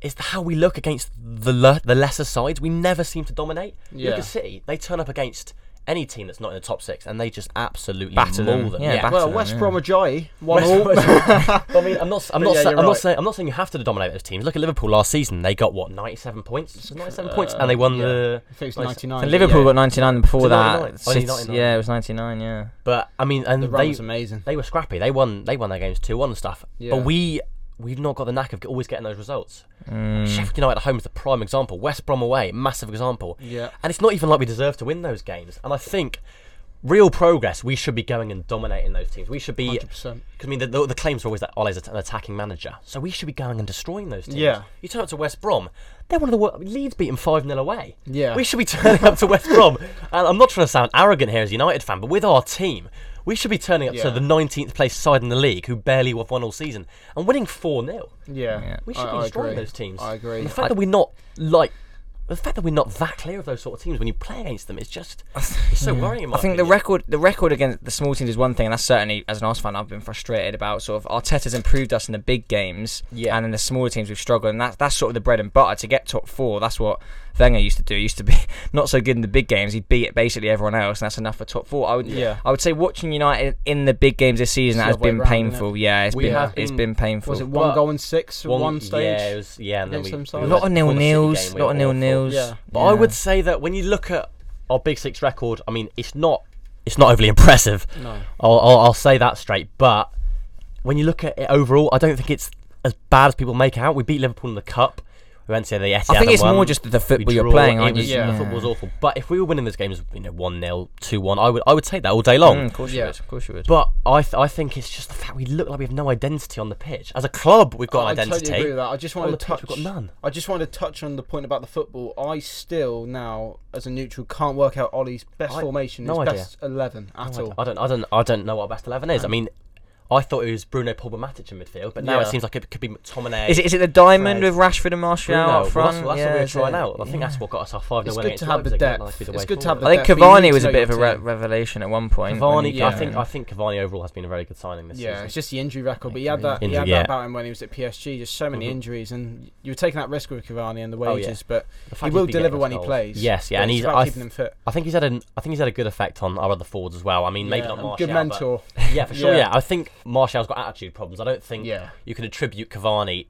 is how we look against the le- the lesser sides. We never seem to dominate. Look at City. They turn up against any team that's not in the top six, and they just absolutely Batter maul them. them. Yeah, batter well, them, West yeah. Brom Ajayi, one West- all. [LAUGHS] I mean, I'm not. I'm But not. yeah, sa- you're I'm not saying. I'm not saying you have to dominate those teams. Look at Liverpool last season. They got what 97 points. 97 points, and they won yeah. the. I think it's Nice. 99. And yeah. Liverpool yeah. got 99 before Was that. 99? Oh, 99. yeah, it was 99. Yeah. But I mean, and The run they was amazing. they were scrappy. They won. They won their games two one and stuff. Yeah. But we we've not got the knack of always getting those results. Mm. Sheffield United at home is the prime example. West Brom away, massive example. Yeah. And it's not even like we deserve to win those games. And I think real progress, we should be going and dominating those teams. We should be. 100%. Because I mean, the, the, the claims are always that Ole's an attacking manager, so we should be going and destroying those teams. Yeah. You turn up to West Brom, they're one of the wor- Leeds beat them five 0 away. Yeah. We should be [LAUGHS] turning up to West Brom, and I'm not trying to sound arrogant here as a United fan, but with our team, we should be turning up Yeah. to the 19th place side in the league who barely have won all season and winning four 0 Yeah. Yeah. We should I- be I destroying those teams. I agree. And the fact that we're not like. The fact that we're not that clear of those sort of teams when you play against them is just [LAUGHS] it's so worrying. In my I think the record, the record against the small teams is one thing, and that's certainly as an Arsenal fan, I've been frustrated about. Sort of Arteta's improved us in the big games, Yeah. and in the smaller teams we've struggled, and that's that's sort of the bread and butter to get top four. That's what Wenger used to do. He used to be [LAUGHS] not so good in the big games. He'd beat basically everyone else, and that's enough for top four. I would, Yeah. I would say watching United in the big games this season It's has the other way been round, painful. Yeah, it's We been have it's been- been painful. Was it one But goal and six one, stage? Yeah, it was, yeah, and then we, we a lot of nil nils, a lot of nil nils. Yeah. But I would say that when you look at our Big Six record, I mean, it's not it's not overly impressive. No. I'll, I'll, I'll say that straight. But when you look at it overall, I don't think it's as bad as people make out. We beat Liverpool in the cup. We went to the Etihad. I think it's won. more just the We football you're draw. playing, It was, you? Yeah. The football was awful. But if we were winning those games, you know, one 0 two one, I would I would take that all day long. Mm, of course you Yeah. would. Of course you would. But I th- I think it's just the fact we look like we have no identity on the pitch. As a club, we've got I an identity. totally agree with that. I just on wanted the to pitch, touch. we've got none. I just wanted to touch on the point about the football. I still now, as a neutral, can't work out Ollie's best I- formation, no his idea. best eleven at No, all. I don't, I don't, I don't know what best eleven is. I mean, I thought it was Bruno Pogba Matic in midfield, but now it Yeah. seems like it could be McTominay. Is it, is it the diamond Fred. with Rashford and Martial Bruno. up Well, front? that's, that's yeah, what we were is trying it? out. I think that's what got us our five 0 It's win good against to have the Leipzig. depth. That'd be the It's way good to have forward. I think depth, but you need Cavani to was a know bit of a re- team. revelation at one point. when Cavani, he- I yeah. think, I think Cavani overall has been a very good signing this Yeah, season. it's just the injury record. But he had that. he Injury, had yeah. that about him when he was at PSG. Just so many Mhm. injuries, and you were taking that risk with Cavani and the Oh, yeah. wages. But The he fact will he's deliver getting when he goals. plays. Yes, yeah, But and it's he's. about I, keeping him fit. I think he's had an. I think he's had a good effect on our other forwards as well. I mean, maybe Yeah, not and Martial. Good but- mentor. Yeah, for sure. Yeah. Yeah, I think Martial's got attitude problems. I don't think Yeah. you can attribute Cavani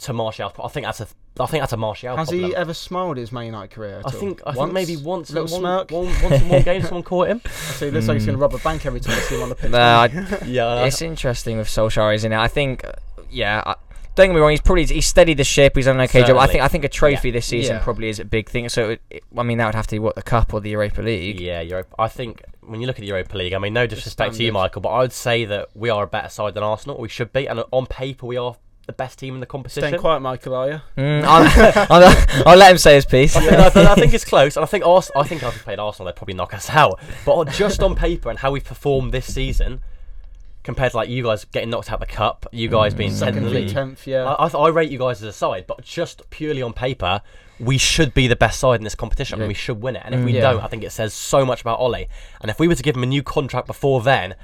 to Martial's. pro- I think that's a. I think that's a Martial Has problem. he ever smiled his Man United career? At I all? think. I once? think maybe once. in Little one, smirk. One, once in one game, someone caught him. [LAUGHS] So he looks like he's going to rob a bank every time I see him on the pitch. Nah, I- [LAUGHS] Yeah, it's interesting with Solskjaer, isn't it? I think, yeah. I, don't get me wrong. He's probably he's steadied the ship. He's done an okay job. I think I think a trophy this season Yeah. probably is a big thing. So, it, it- I mean, that would have to be what the cup or the Europa League. Yeah, Europa. I think when you look at the Europa League, I mean, no disrespect to you. Michael, but I would say that we are a better side than Arsenal. We should be, and on paper, we are the best team in the competition. Staying quiet, Michael, are you? Mm, [LAUGHS] I'll, I'll, I'll let him say his piece. I, think, I, I think it's close, and I think Ars- I think if we played Arsenal, they'd probably knock us [LAUGHS] out. But just on paper and how we've performed this season, compared to like you guys getting knocked out of the cup, you guys being second in the league, tenth, yeah. I, I, th- I rate you guys as a side, but just purely on paper, we should be the best side in this competition. and Yeah. we should win it. And if we mm. Yeah. don't, I think it says so much about Ole. And if we were to give him a new contract before then,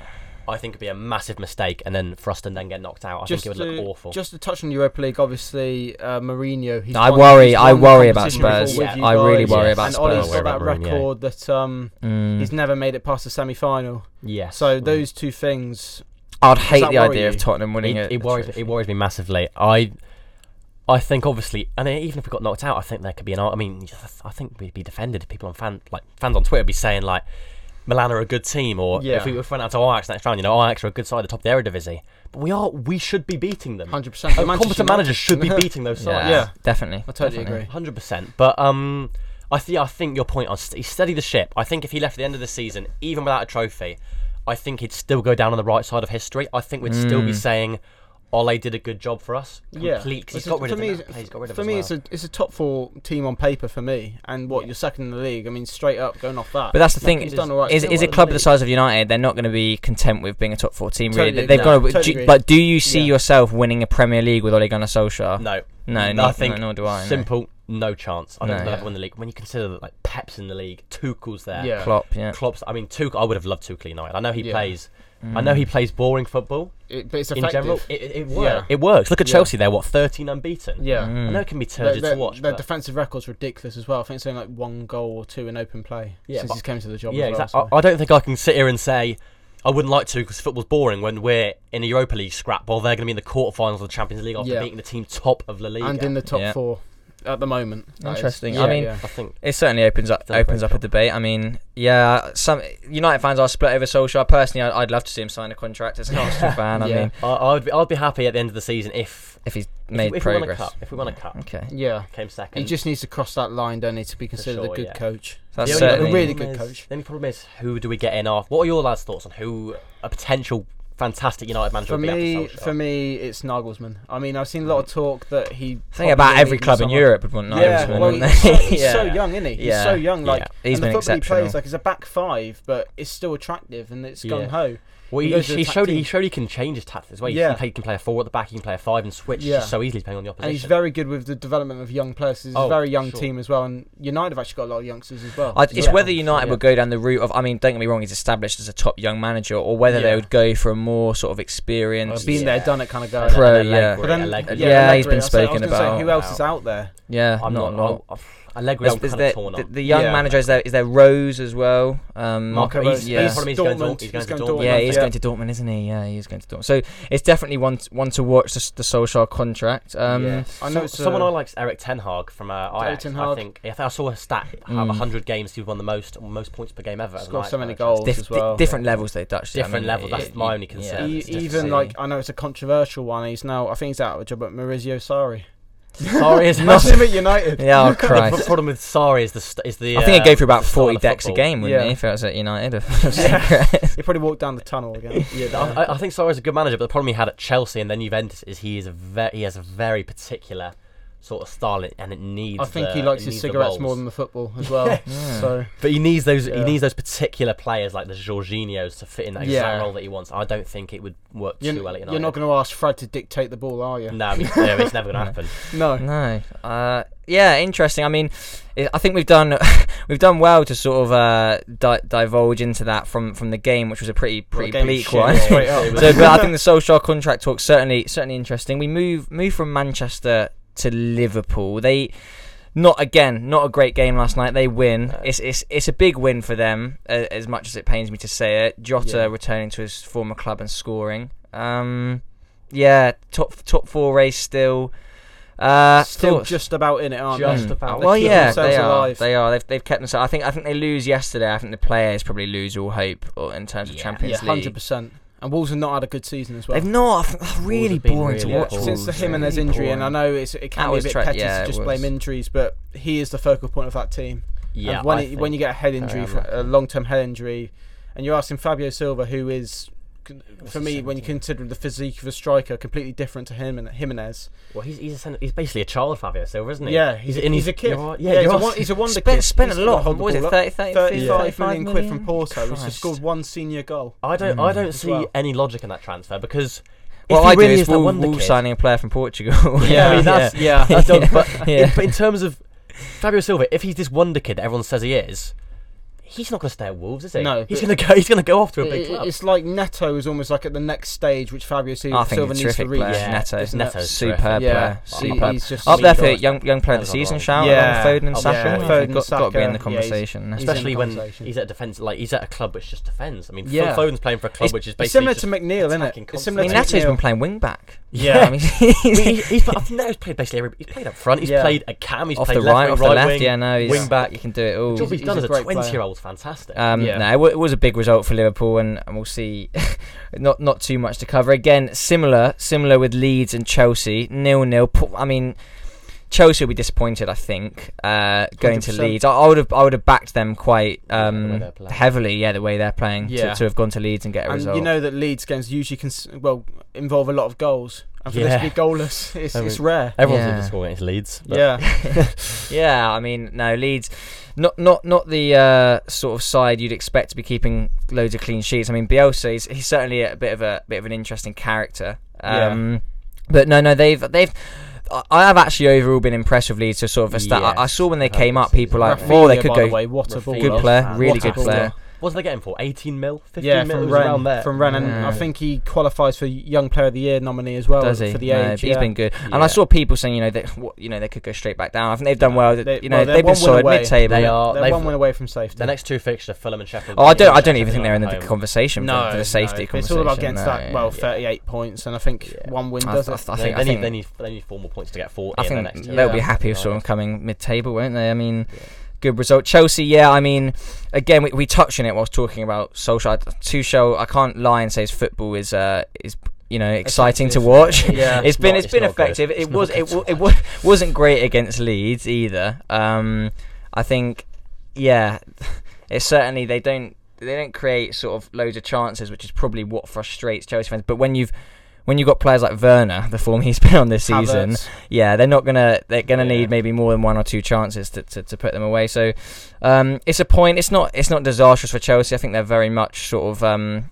I think it'd be a massive mistake. And then for us to then get knocked out, I just think it would to, look awful. Just to touch on the Europa League, obviously uh, Mourinho. He's I won- worry- he's I worry about competition Spurs. Yeah, you I really guys. worry about and Spurs. Ollie's I worry got that Mourinho. record that um, Mm. he's never made it past the semi-final. yes. So Mm. those two things. I'd hate the worry idea of? Tottenham winning it, it. it worries. It worries me massively. I, I think obviously, and even if we got knocked out, I think there could be an. I mean, I think we'd be defended. People on fan like fans on Twitter would be saying like, Milan are a good team, or Yeah. if we if we went out to Ajax next round, you know, Ajax are a good side, at the top of the Eredivisie. But we are. We should be beating them. Hundred percent. A competent manager should be [LAUGHS] beating those sides. Yeah. definitely. I totally definitely. agree. Hundred percent. But um, I think I think your point on st- he steadied the ship. I think if he left at the end of the season, even without a trophy, I think he'd still go down on the right side of history. I think we'd still be Mm. saying Ole did a good job for us. Yeah. Complete, 'cause he's It's got rid for of me, the it's- He's got rid of For me, well. it's a it's a top four team on paper for me, and what Yeah. you're second in the league. I mean, straight up going off that. But that's the thing. he's done all right. Is, still is a in the club the size of United? They're not going to be content with being a top four team. Really, Totally they've agree. got to. Totally do- but do you see Yeah. yourself winning a Premier League with Ole Gunnar Solskjaer? no, no, I no, think no, nor do I. simple, no chance. I don't No. think they'll ever win the league. When you consider that, like Pep's in the league, Tuchel's there, Yeah. Klopp, yeah. Klopp's. I mean, Tuchel. I would have loved Tuchel United. I know he Yeah. Plays. I Mm. know he plays boring football It, but it's in general. It, it, it Yeah. works. It works. Look at Chelsea. They're what thirteen unbeaten. yeah. I Mm. know it can be Their, turgid their, to watch. their but defensive record's ridiculous as well. I think it's only like one goal or two in open play Yeah, since but- he's came to the job. yeah, as well, exactly. so- I, I don't think I can sit here and say I wouldn't like to because football's boring when we're in a Europa League scrap while they're going to be in the quarterfinals of the Champions League after Yeah. beating the team top of La Liga. and in the top Yeah. four at the moment. that is. Interesting. Yeah, I mean, yeah. I think It certainly opens up a opens up a debate. I mean, yeah, some United fans are split over Solskjaer. Personally, I- I'd love to see him sign a contract as an Arsenal [LAUGHS] fan. I Yeah. mean, I, I'd be I'd be happy at the end of the season if if he's if, made if we won a progress. cup. If we won a cup, Okay, yeah. came second. He just needs to cross that line, don't he, to be considered sure, a good yeah. coach. that's The only- a really good is- coach. The only problem is who do we get in off? What are your lads' thoughts on who a potential fantastic United manager For me, after Solskjaer? for me, it's Nagelsmann. I mean, I've seen a lot of talk that he. I think about every club in. Europe would want Yeah, Nagelsmann, well, wouldn't he's, so, they? [LAUGHS] he's so young, isn't he? He's Yeah. so young. Like, Yeah. He's and been the football he plays, like, he's a back five, but it's still attractive and it's Yeah. gung ho. Well, He he, he showed he showed he can change his tactics as well. He Yeah. can play, he can play a four at the back, he can play a five and switch Yeah. so easily depending on the opposition. And he's very good with the development of young players. He's Oh, a very young sure. team as well, and United have actually got a lot of youngsters as well. I, it's Yeah. whether United Yeah. would go down the route of, I mean, don't get me wrong, he's established as a top young manager, or whether they would go for a more sort of experienced. been Yeah. there, done it kind of guy. And then Pro, Allegri- yeah. But then, Allegri- Yeah, he's been Allegri, I spoken say, about. Who else is out there? yeah, I'm not, not. not. I'll- Allegri, There's, I'm there's kind the, torn the, the young Yeah. manager is there. Is there Rose as well? Um, Marco, Marco he's, Rose. yeah, yeah. problem is he's going to Dortmund. he's going He's to going to Dortmund. Yeah, he's Yeah. going to Dortmund, isn't he? Yeah, he's going to Dortmund. So it's definitely one one to watch the, the Solskjaer contract. Um, Yes. I know So- someone uh, I like is Erik Ten Hag from uh, Ajax. Ten I think I think I saw a stat have Mm. 100 games he's won the most most points per game ever. as an Scored so many manager. goals. diff- as well. di- different levels they Dutch. I Different mean, level, that's my only concern. yeah, it's different even like I know it's a controversial one. He's now I think he's out of a job at Maurizio Sarri. Sorry, is Not him at United. [LAUGHS] Yeah, oh [LAUGHS] The Christ. problem with Sarri is the st- is the. I think he'd go uh, about style 40 of decks a football. game, wouldn't Yeah. he, if it was at United? [LAUGHS] Yeah. He probably walked down the tunnel again. Yeah, I, I think Sarri's a good manager, but the problem he had at Chelsea and then Juventus is he is a ve- he has a very particular sort of style, it and it needs. I think the- he likes his cigarettes more than the football as well. [LAUGHS] Yeah. So But he needs those. He needs those particular players like the Jorginhos to fit in that exact Yeah. role that he wants. I don't think it would work you're, too well at United. you're not going to ask Fred to dictate the ball, are you? No, no, it's never going [LAUGHS] to happen. No. No. Uh, yeah, interesting. I mean, i I think we've done [LAUGHS] we've done well to sort of uh, di- divulge into that from, from the game, which was a pretty pretty game bleak one. yeah, straight up. so, but I think the Solskjaer contract talk certainly certainly interesting. We move move from Manchester to Liverpool. They not again not a great game last night. They win. It's it's it's a big win for them. Uh, as much as it pains me to say it, Jota Yeah. returning to his former club and scoring. Um, yeah, top top four race still. Uh, Still thoughts? just about in it, aren't Just they? about. Well, keeping yeah, they are. alive. They are. They've, they've kept themselves. I think. I think they lose yesterday. I think the players probably lose all hope in terms of Yeah. Champions Yeah, League. hundred percent. And Wolves have not had a good season as well. They've not. I think they're really have boring to really watch. poor. Since the Wolves. Jimenez Really injury, and I know it's, it can That be a bit tra- petty yeah, to just blame injuries, but he is the focal point of that team. Yeah, and when it, when you get a head injury, for, a long-term head injury, and you're asking Fabio Silva, who is, con- for me, when you consider the physique of a striker, completely different to him and Jimenez. Well, he's he's, a, he's basically a child, Fabio Silva, isn't he? Yeah, he's, and he's a kid. Yeah, Yeah, he's, a, you're won- right. he's a wonder Spent, kid. spent a lot. gonna hold What was it? ball up. 30, 30, 35 million quid from Porto. He's just scored one senior goal. I don't I Mm. don't see well. any logic in that transfer because What if I he do really is is that Wolves, wonder Wolves kid, signing a player from Portugal. [LAUGHS] Yeah, I mean [LAUGHS] that's yeah. [LAUGHS] that's done. But, Yeah. in, but in terms of Fabio Silva, if he's this wonder kid that everyone says he is, he's not going to stay at Wolves, is he? No, he's going to go. He's going to go off to a big It- club. It's like Neto is almost like at the next stage, which Fabio Silva, I think Silva needs to reach. Yeah, Neto, Isn't Neto's it? superb terrific. Yeah, player. he- Superb. he's just Up there for young young player of the season on shout. Yeah. Foden and Oh, Saka. yeah. I Foden, got, got to be in the Saka, yeah, he's- conversation. he's the Especially when conversation. he's at a defense, like he's at a club which just defends. I mean, Yeah. yeah. Foden's playing for a club It's- which is basically similar to McNeil, isn't it? attacking It's I similar mean, to Neto's McNeil. been playing wing back. Yeah. [LAUGHS] I mean, Well, he, [LAUGHS] he's, I think Neto's played basically every. He's played up front. He's Yeah. played a cam. He's off played the left right, wing, off right the left. wing, yeah, no, he's, wing back. He can do it The all. job he's he's done as a twenty-year-old fantastic. Um, Yeah. No, it, it was a big result for Liverpool, and, and we'll see. [LAUGHS] not not too much to cover. Again, similar similar with Leeds and Chelsea, nil nil. I mean, Chelsea will be disappointed. I think uh, going to 100%. Leeds. I, I would have I would have backed them quite Yeah, the way um, they're playing. heavily. Yeah, the way they're playing Yeah. to, to have gone to Leeds and get a And result. you know that Leeds games usually cons- well involve a lot of goals. and for this to be goalless, [LAUGHS] it's, I it's mean, rare. Everyone's Yeah. going to score against Leeds. but- Yeah, [LAUGHS] Yeah, I mean, no Leeds, not not not the uh, sort of side you'd expect to be keeping loads of clean sheets. I mean, Bielsa, he's, he's certainly a bit of a bit of an interesting character. Yeah. Um, But no, no, they've they've. I- I have actually overall been impressed with Leeds. To sort of a stat, I, I saw when they came up, people like, Raphinha, oh, they could by the go. way, what a Good player, really good player. What are they getting for? 18 mil? 15 Yeah, mil? It from was around Rennes, there. from Rennes, and Yeah. I think he qualifies for Young Player of the Year nominee as well Does he? for the No, age. he's yeah. been good, and I saw people saying, you know, that you know they could go straight back down. I think they've done well. They- you know, well, they're they've been one win solid away. mid-table. They are- They're they've- one win away from safety. The next two fixtures, Fulham and Sheffield. Oh, I don't. I don't even think they're in the Sheffield conversation no, for, for the safety no. conversation. It's all about getting no. that. Well, Yeah. 38 points, and I think Yeah. one win does I, it. I think. they, I need, they need four more points to get 40 I in the think next two. they'll be happy with Something sort of coming mid-table, won't they? I mean, Yeah. Good result. Chelsea, yeah. I mean, again, we, we touched on it whilst talking about social Solskjaer. Tuchel, I can't lie and say his football is uh is you know exciting to watch. [LAUGHS] Yeah. it's been not- it's it's been not good. effective. It's It was it, to it wa- [LAUGHS] wasn't great against Leeds either. Um, I think yeah, [LAUGHS] it's certainly they don't they don't create sort of loads of chances, which is probably what frustrates Chelsea fans. But when you've when you've got players like Werner, the form he's been on this season, Havertz. yeah, they're not gonna they're gonna Yeah. need maybe more than one or two chances to, to, to put them away. So um, it's a point. It's not it's not disastrous for Chelsea. I think they're very much sort of um,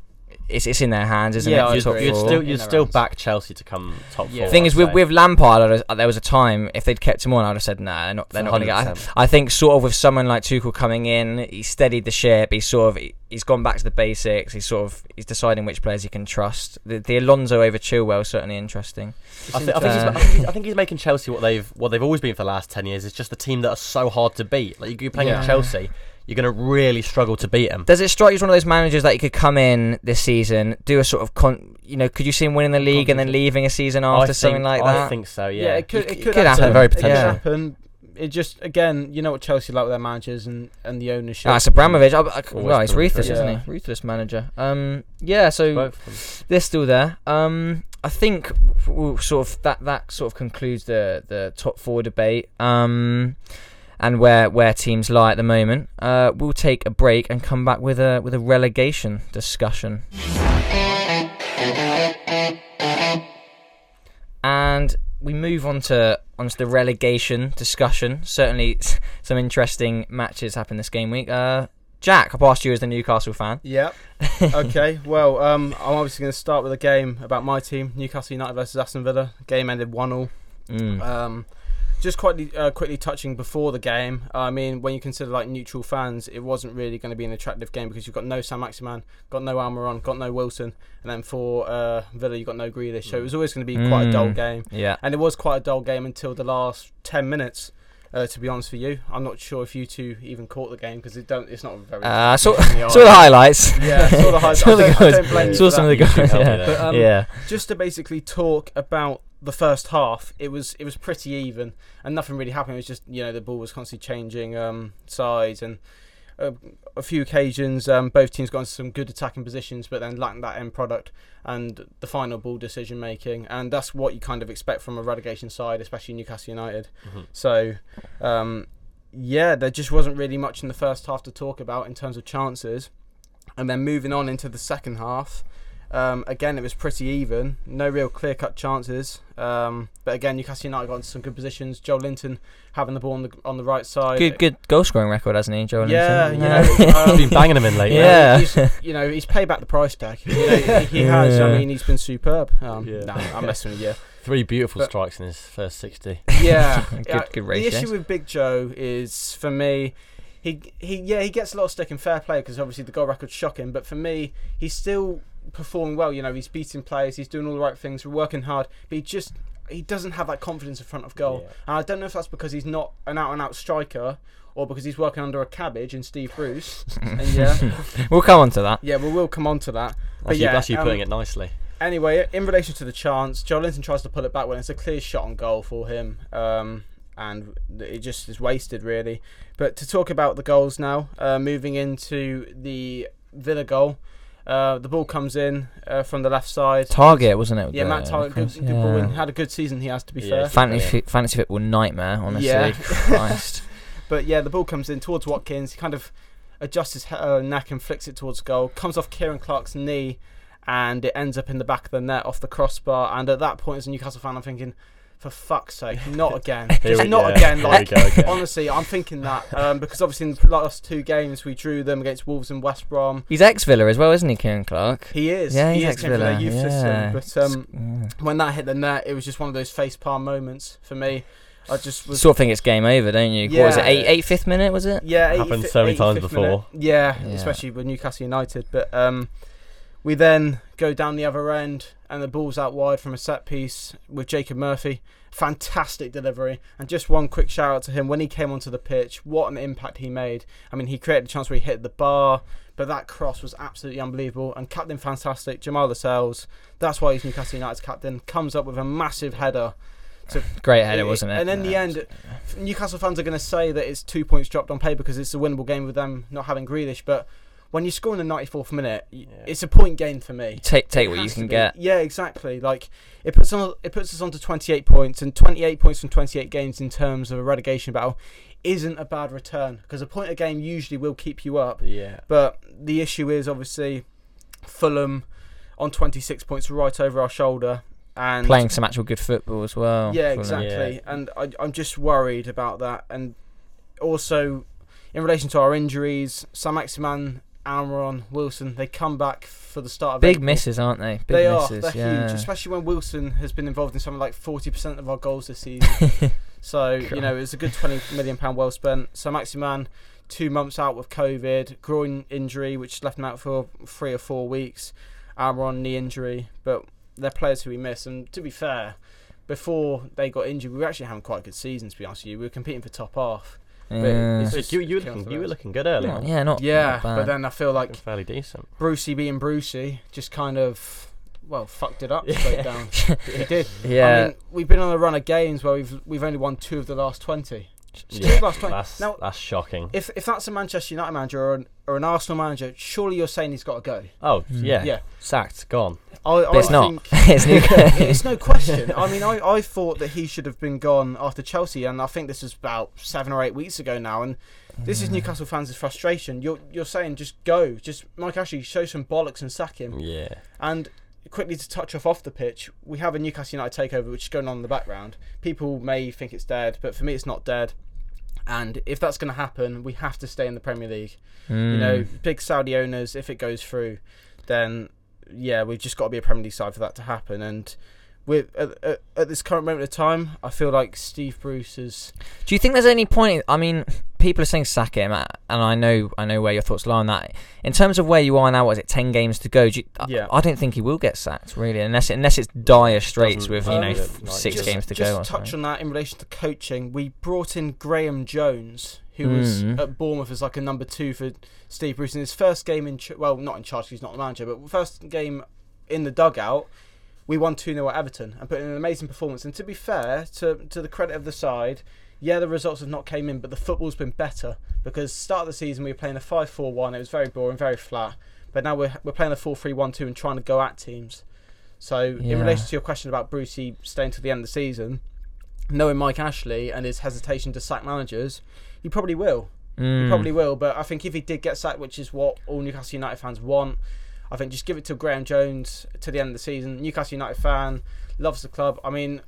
it's it's in their hands, isn't Yeah, it? I You'd, top agree. you'd four? still you'd still hands. back Chelsea to come top Yeah. four. thing I'd is with say. with Lampard, I was- there was a time if they'd kept him on, I'd have said nah, they're not they're not going to get. I, I think sort of with someone like Tuchel coming in, he steadied the ship. He's sort of he's gone back to the basics. He's sort of he's deciding which players he can trust. The, the Alonso over Chilwell is certainly interesting. I, thi- I, think he's, Uh, I, think he's, I think he's making Chelsea what they've what they've always been for the last ten years. It's just a team that are so hard to beat. Like you- you're playing Yeah. at Chelsea, you're going to really struggle to beat them. Does it strike you as one of those managers that you could come in this season, do a sort of con, you know, could you see him winning the league and then leaving a season I after something think- like I think so. Yeah, Yeah, it could. It It, could, could happen. happen. Very It could happen. It just again, you know what Chelsea like with their managers and and the ownership. Ah, it's Abramovich. I, I, well, it's ruthless, pretty- isn't he? Ruthless manager. Um, yeah. So Both of them. they're still there. Um, I think we'll sort of that that sort of concludes the the top four debate. Um, and where where teams lie at the moment. Uh, we'll take a break and come back with a with a relegation discussion. And we move on to onto the relegation discussion. Certainly, [LAUGHS] some interesting matches happened this game week. Uh, Jack, I'll pass you as the Newcastle fan. Yep. [LAUGHS] okay. Well, um, I'm obviously going to start with a game about my team, Newcastle United versus Aston Villa. Game ended one all. Mm. Um, just quickly, uh, quickly touching before the game. I mean, when you consider like neutral fans, it wasn't really going to be an attractive game because you've got no Saint-Maximin, got no Almiron, got no Wilson, and then for uh, Villa you've got no Grealish. So it was always going to be quite a dull Mm. game, yeah. and it was quite a dull game until the last ten minutes. Uh, to be honest with you, I'm not sure if you two even caught the game because it don't. It's not very. Uh, [LAUGHS] saw, the saw the highlights. Yeah, [LAUGHS] saw the highlights. Saw I don't- I don't blame you Saw some of the goals. Yeah. But, um, yeah. just to basically talk about the first half, it was it was pretty even, and nothing really happened. It was just you know the ball was constantly changing um, sides, and uh, a few occasions um, both teams got into some good attacking positions, but then lacked that end product and the final ball decision making, and that's what you kind of expect from a relegation side, especially Newcastle United. Mhm. So. Um, yeah, there just wasn't really much in the first half to talk about in terms of chances. And then moving on into the second half, um, again, it was pretty even. No real clear cut chances. Um, but again, Newcastle United got into some good positions. Joelinton having the ball on the on the right side. Good, good goal scoring record, hasn't he, Joe? Yeah, Linton? you know, [LAUGHS] um, He's been banging them in lately. Yeah. He's, you know, he's paid back the price tag. You know, he, he [LAUGHS] has. Yeah. I mean, he's been superb. Um, Yeah. No, I'm messing with you. [LAUGHS] Three beautiful But- strikes in his first 60. Yeah, Good- yeah, good The issue with Big Joe is for me, he he yeah he gets a lot of stick in fair play because obviously the goal record's shocking. But for me, he's still performing well. You know, he's beating players, he's doing all the right things, we're working hard, but he just he doesn't have that confidence in front of goal. Yeah. And I don't know if that's because he's not an out and out striker or because he's working under a cabbage in Steve Bruce. [LAUGHS] and yeah, [LAUGHS] we'll come on to that. yeah, well we'll come on to that. But That's, you, yeah, that's you um, putting it nicely. Anyway, in relation to the chance, Joelinton tries to pull it back when it's a clear shot on goal for him, um, and it just is wasted really. But to talk about the goals now, uh, moving into the Villa goal, uh, the ball comes in uh, from the left side. Targett, wasn't it? Yeah, the- Matt Targett, good, cross? good ball in. Had a good season. He has to be Yeah, fair. he's Fantasy, fantasy football nightmare, honestly. Yeah. [LAUGHS] Christ. [LAUGHS] But yeah, the ball comes in towards Watkins. He kind of adjusts his he- uh, neck and flicks it towards goal. Comes off Ciaran Clark's knee, and it ends up in the back of the net off the crossbar. And at that point, as a Newcastle fan, I'm thinking, for fuck's sake, [LAUGHS] not again. Just we- not yeah, again. Like, again. honestly, I'm thinking that [LAUGHS] um, because obviously in the last two games we drew them against Wolves and West Brom. He's ex Villa as well, isn't he, Ciaran Clark? He is. Yeah, he he's is from their ex-Villa, youth yeah. system. But um, Yeah. when that hit the net, it was just one of those face palm moments for me. I just was. Sort of think it's game over, don't you? What was it? Yeah. Eight, eight fifth minute was it? yeah, Happened 85th so many times before. Yeah, Yeah. especially with Newcastle United. But um, we then go down the other end, and the ball's out wide from a set piece with Jacob Murphy. Fantastic delivery, and just one quick shout out to him when he came onto the pitch. What an impact he made! I mean, he created a chance where he hit the bar, but that cross was absolutely unbelievable. And captain fantastic, Jamal Lascelles. That's why he's Newcastle United's captain. Comes up with a massive header. [LAUGHS] Great header, It- wasn't it? And in the Yeah. end, Newcastle fans are going to say that it's two points dropped on paper because it's a winnable game with them not having Grealish. But when you score in the 94th minute, Yeah. it's a point gain for me. take take It what you can be. get. Yeah, exactly. Like it puts on it puts us on to 28 points, and 28 points from 28 games in terms of a relegation battle isn't a bad return because a point a game usually will keep you up. Yeah. But the issue is obviously Fulham on 26 points right over our shoulder and Playing some actual good football as well. yeah, Fulham. exactly. Yeah. And I, I'm just worried about that. And also, in relation to our injuries, Saint-Maximin, Almiron, Wilson, they come back for the start of Big April. misses, aren't they? Big they misses. are. They're yeah. huge, especially when Wilson has been involved in something like 40% of our goals this season. [LAUGHS] so, you know, it was a good 20 million pound well spent. Saint-Maximin, two months out with COVID, groin injury, which left him out for three or four weeks. Almiron, knee injury. But they're players who we miss. And to be fair, before they got injured, we were actually having quite a good season, to be honest with you. We were competing for top half. Yeah. it's just you, you, were looking, you were looking good earlier. Not- yeah, not Yeah, not bad. but then I feel like fairly decent. Brucey being Brucey just kind of, well, fucked it up [LAUGHS] Yeah. straight down. he did. yeah. I mean, we've been on a run of games where we've we've only won two of the last twenty. Two Yeah, the last 20. That's Now, that's shocking. if if that's a Manchester United manager or an, or an Arsenal manager, surely you're saying he's got to go. Oh Mm. yeah, Yeah. sacked, gone. I, But it's not. Think, [LAUGHS] it's [LAUGHS] it's no question. I mean, I, I thought that he should have been gone after Chelsea, and I think this was about seven or eight weeks ago now. And this is Newcastle fans' frustration. You're you're saying just go, just Mike Ashley show some bollocks and sack him. Yeah. And quickly to touch off off the pitch, we have a Newcastle United takeover which is going on in the background. People may think it's dead, but for me, it's not dead. And if that's going to happen, we have to stay in the Premier League. You know, Mm. big Saudi owners. If it goes through, then yeah, we've just got to be a Premier League side for that to happen. And with at, at, at this current moment of time, I feel like Steve Bruce is. Do you think there's any point? I mean, people are saying sack him, and I know, I know where your thoughts lie on that. In terms of where you are now, what is it ten games to go? Do you, I- Yeah. I, don't think he will get sacked really, unless unless it's dire straits with you know like f- it. six just, games to just go. Or touch something. on that in relation to coaching. We brought in Graeme Jones, who was Mm. at Bournemouth as like a number two for Steve Bruce in his first game in. Ch- well, not in charge. He's not the manager, but first game in the dugout. We won 2 0 at Everton and put in an amazing performance. And to be fair, to to the credit of the side, yeah, the results have not came in, but the football's been better because start of the season we were playing a 5-4-1. It was very boring, very flat. But now we're we're playing a 4-3-1-2 and trying to go at teams. So Yeah. in relation to your question about Brucey staying to the end of the season, knowing Mike Ashley and his hesitation to sack managers, he probably will. He Mm. probably will. But I think if he did get sacked, which is what all Newcastle United fans want, I think just give it to Graeme Jones to the end of the season. Newcastle United fan, loves the club. I mean,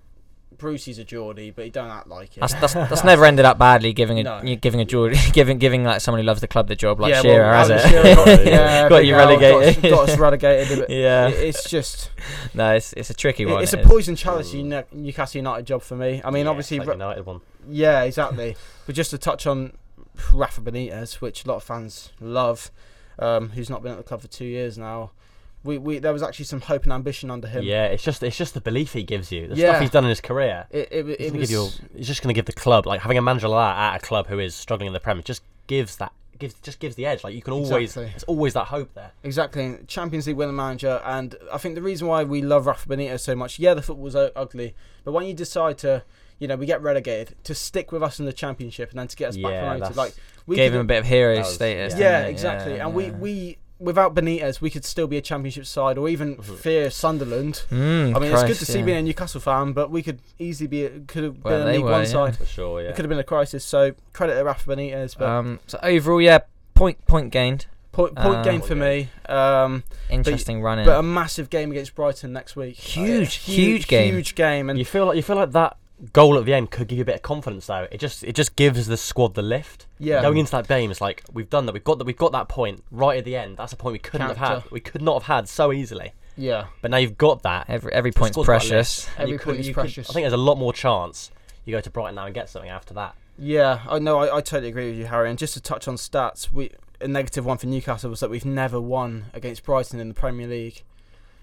Brucey's a Geordie, but he don't act like it. That's, that's, that's [LAUGHS] never ended up badly giving a No. giving a Geordie, [LAUGHS] giving giving like someone who loves the club the job like yeah, Shearer well, has it. Shearer got, Yeah. [LAUGHS] yeah, Got you Al got us- relegated. Got us relegated. yeah, it- it's just no, it's it's a tricky it- one. it's it a is. poison chalice. You Newcastle United job for me. I mean, Yeah, obviously, like United one. Yeah, exactly. but just to touch on Rafa Benitez, which a lot of fans love, um, who's not been at the club for two years now. We, we there was actually some hope and ambition under him. Yeah, it's just it's just the belief he gives you. The Yeah. stuff he's done in his career. It, it, it, was, give you, he's just going to give the club like having a manager like that at a club who is struggling in the Premier just gives that gives just gives the edge. Like you can always Exactly. there's always that hope there. exactly Champions League winning manager, and I think the reason why we love Rafa Benitez so much, yeah, the football's u- ugly, but when you decide to, you know, we get relegated, to stick with us in the Championship and then to get us back Yeah, promoted, like we Gave him a bit of hero was- status. yeah. Yeah, exactly. Yeah, and we, we without Benitez, we could still be a Championship side, or even Mhm. fear Sunderland. Mm, I mean, it's good to see yeah. being a Newcastle fan, but we could easily be could have Well, been a they League were, One yeah. side. For sure, yeah. It could have been a crisis. So credit to Rafa Benitez, but Um, so overall, yeah, point point gained. point point point Uh, game for me. Um, Interesting running. but a massive game against Brighton next week. Huge, Uh, huge game. huge game, and you feel like you feel like that goal at the end could give you a bit of confidence though. It just it just gives the squad the lift. yeah, Going into that game, it's like we've done that. We've got that. We've got that point right at the end. That's a point we couldn't have Character. had. We could not have had so easily. yeah. But now you've got that. every every point's squad's got a precious. lift, and Every you could- point is you could- precious. I think there's a lot more chance you go to Brighton now and get something after that. Yeah, I know. I, I totally agree with you, Harry. And just to touch on stats, we a negative one for Newcastle was that we've never won against Brighton in the Premier League.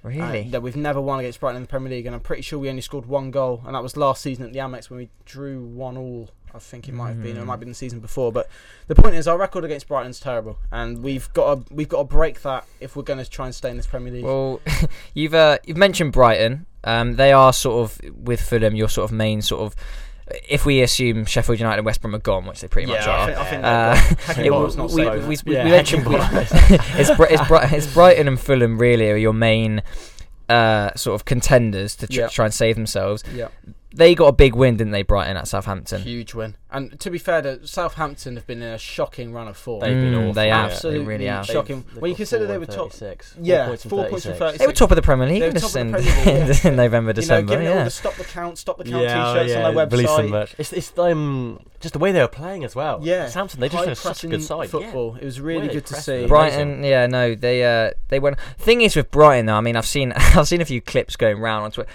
Uh, Really? that we've never won against Brighton in the Premier League, and I'm pretty sure we only scored one goal, and that was last season at the Amex when we drew one all. I think it might have been, or it might have been the season before. But the point is, our record against Brighton's terrible, and we've got to we've got to break that if we're going to try and stay in this Premier League. Well, [LAUGHS] you've uh, you've mentioned Brighton. Um, they are sort of with Fulham your sort of main sort of. If we assume Sheffield United and West Brom are gone, which they pretty much yeah, I are, think, I think Uh, that- [LAUGHS] it- not we, safe. we, we, Yeah, we mentioned it's, Bri- it's, Bri- it's Brighton and Fulham really are your main uh, sort of contenders to tr- Yeah. try and save themselves. yeah. They got a big win, didn't they, Brighton at Southampton? Huge win. And to be fair, to Southampton have been in a shocking run of form. They've been Mm, awful. they have. Absolutely They really have. shocking. They've When you consider they were top, 36. Yeah, points four points from 36. 36. They were top of the Premier League in, were top of the Premier League, [LAUGHS] in November, you know, December. giving all yeah. the stop the count, stop the count Yeah, t-shirts yeah, on their release some website. merch. It's, it's um, just the way they were playing as well. Yeah, Southampton, they just high look such a good side. Football. It was really Really good to see. Brighton, yeah, no, they uh, they went. Thing is with Brighton, though, I mean, I've seen [LAUGHS] I've seen a few clips going round on Twitter.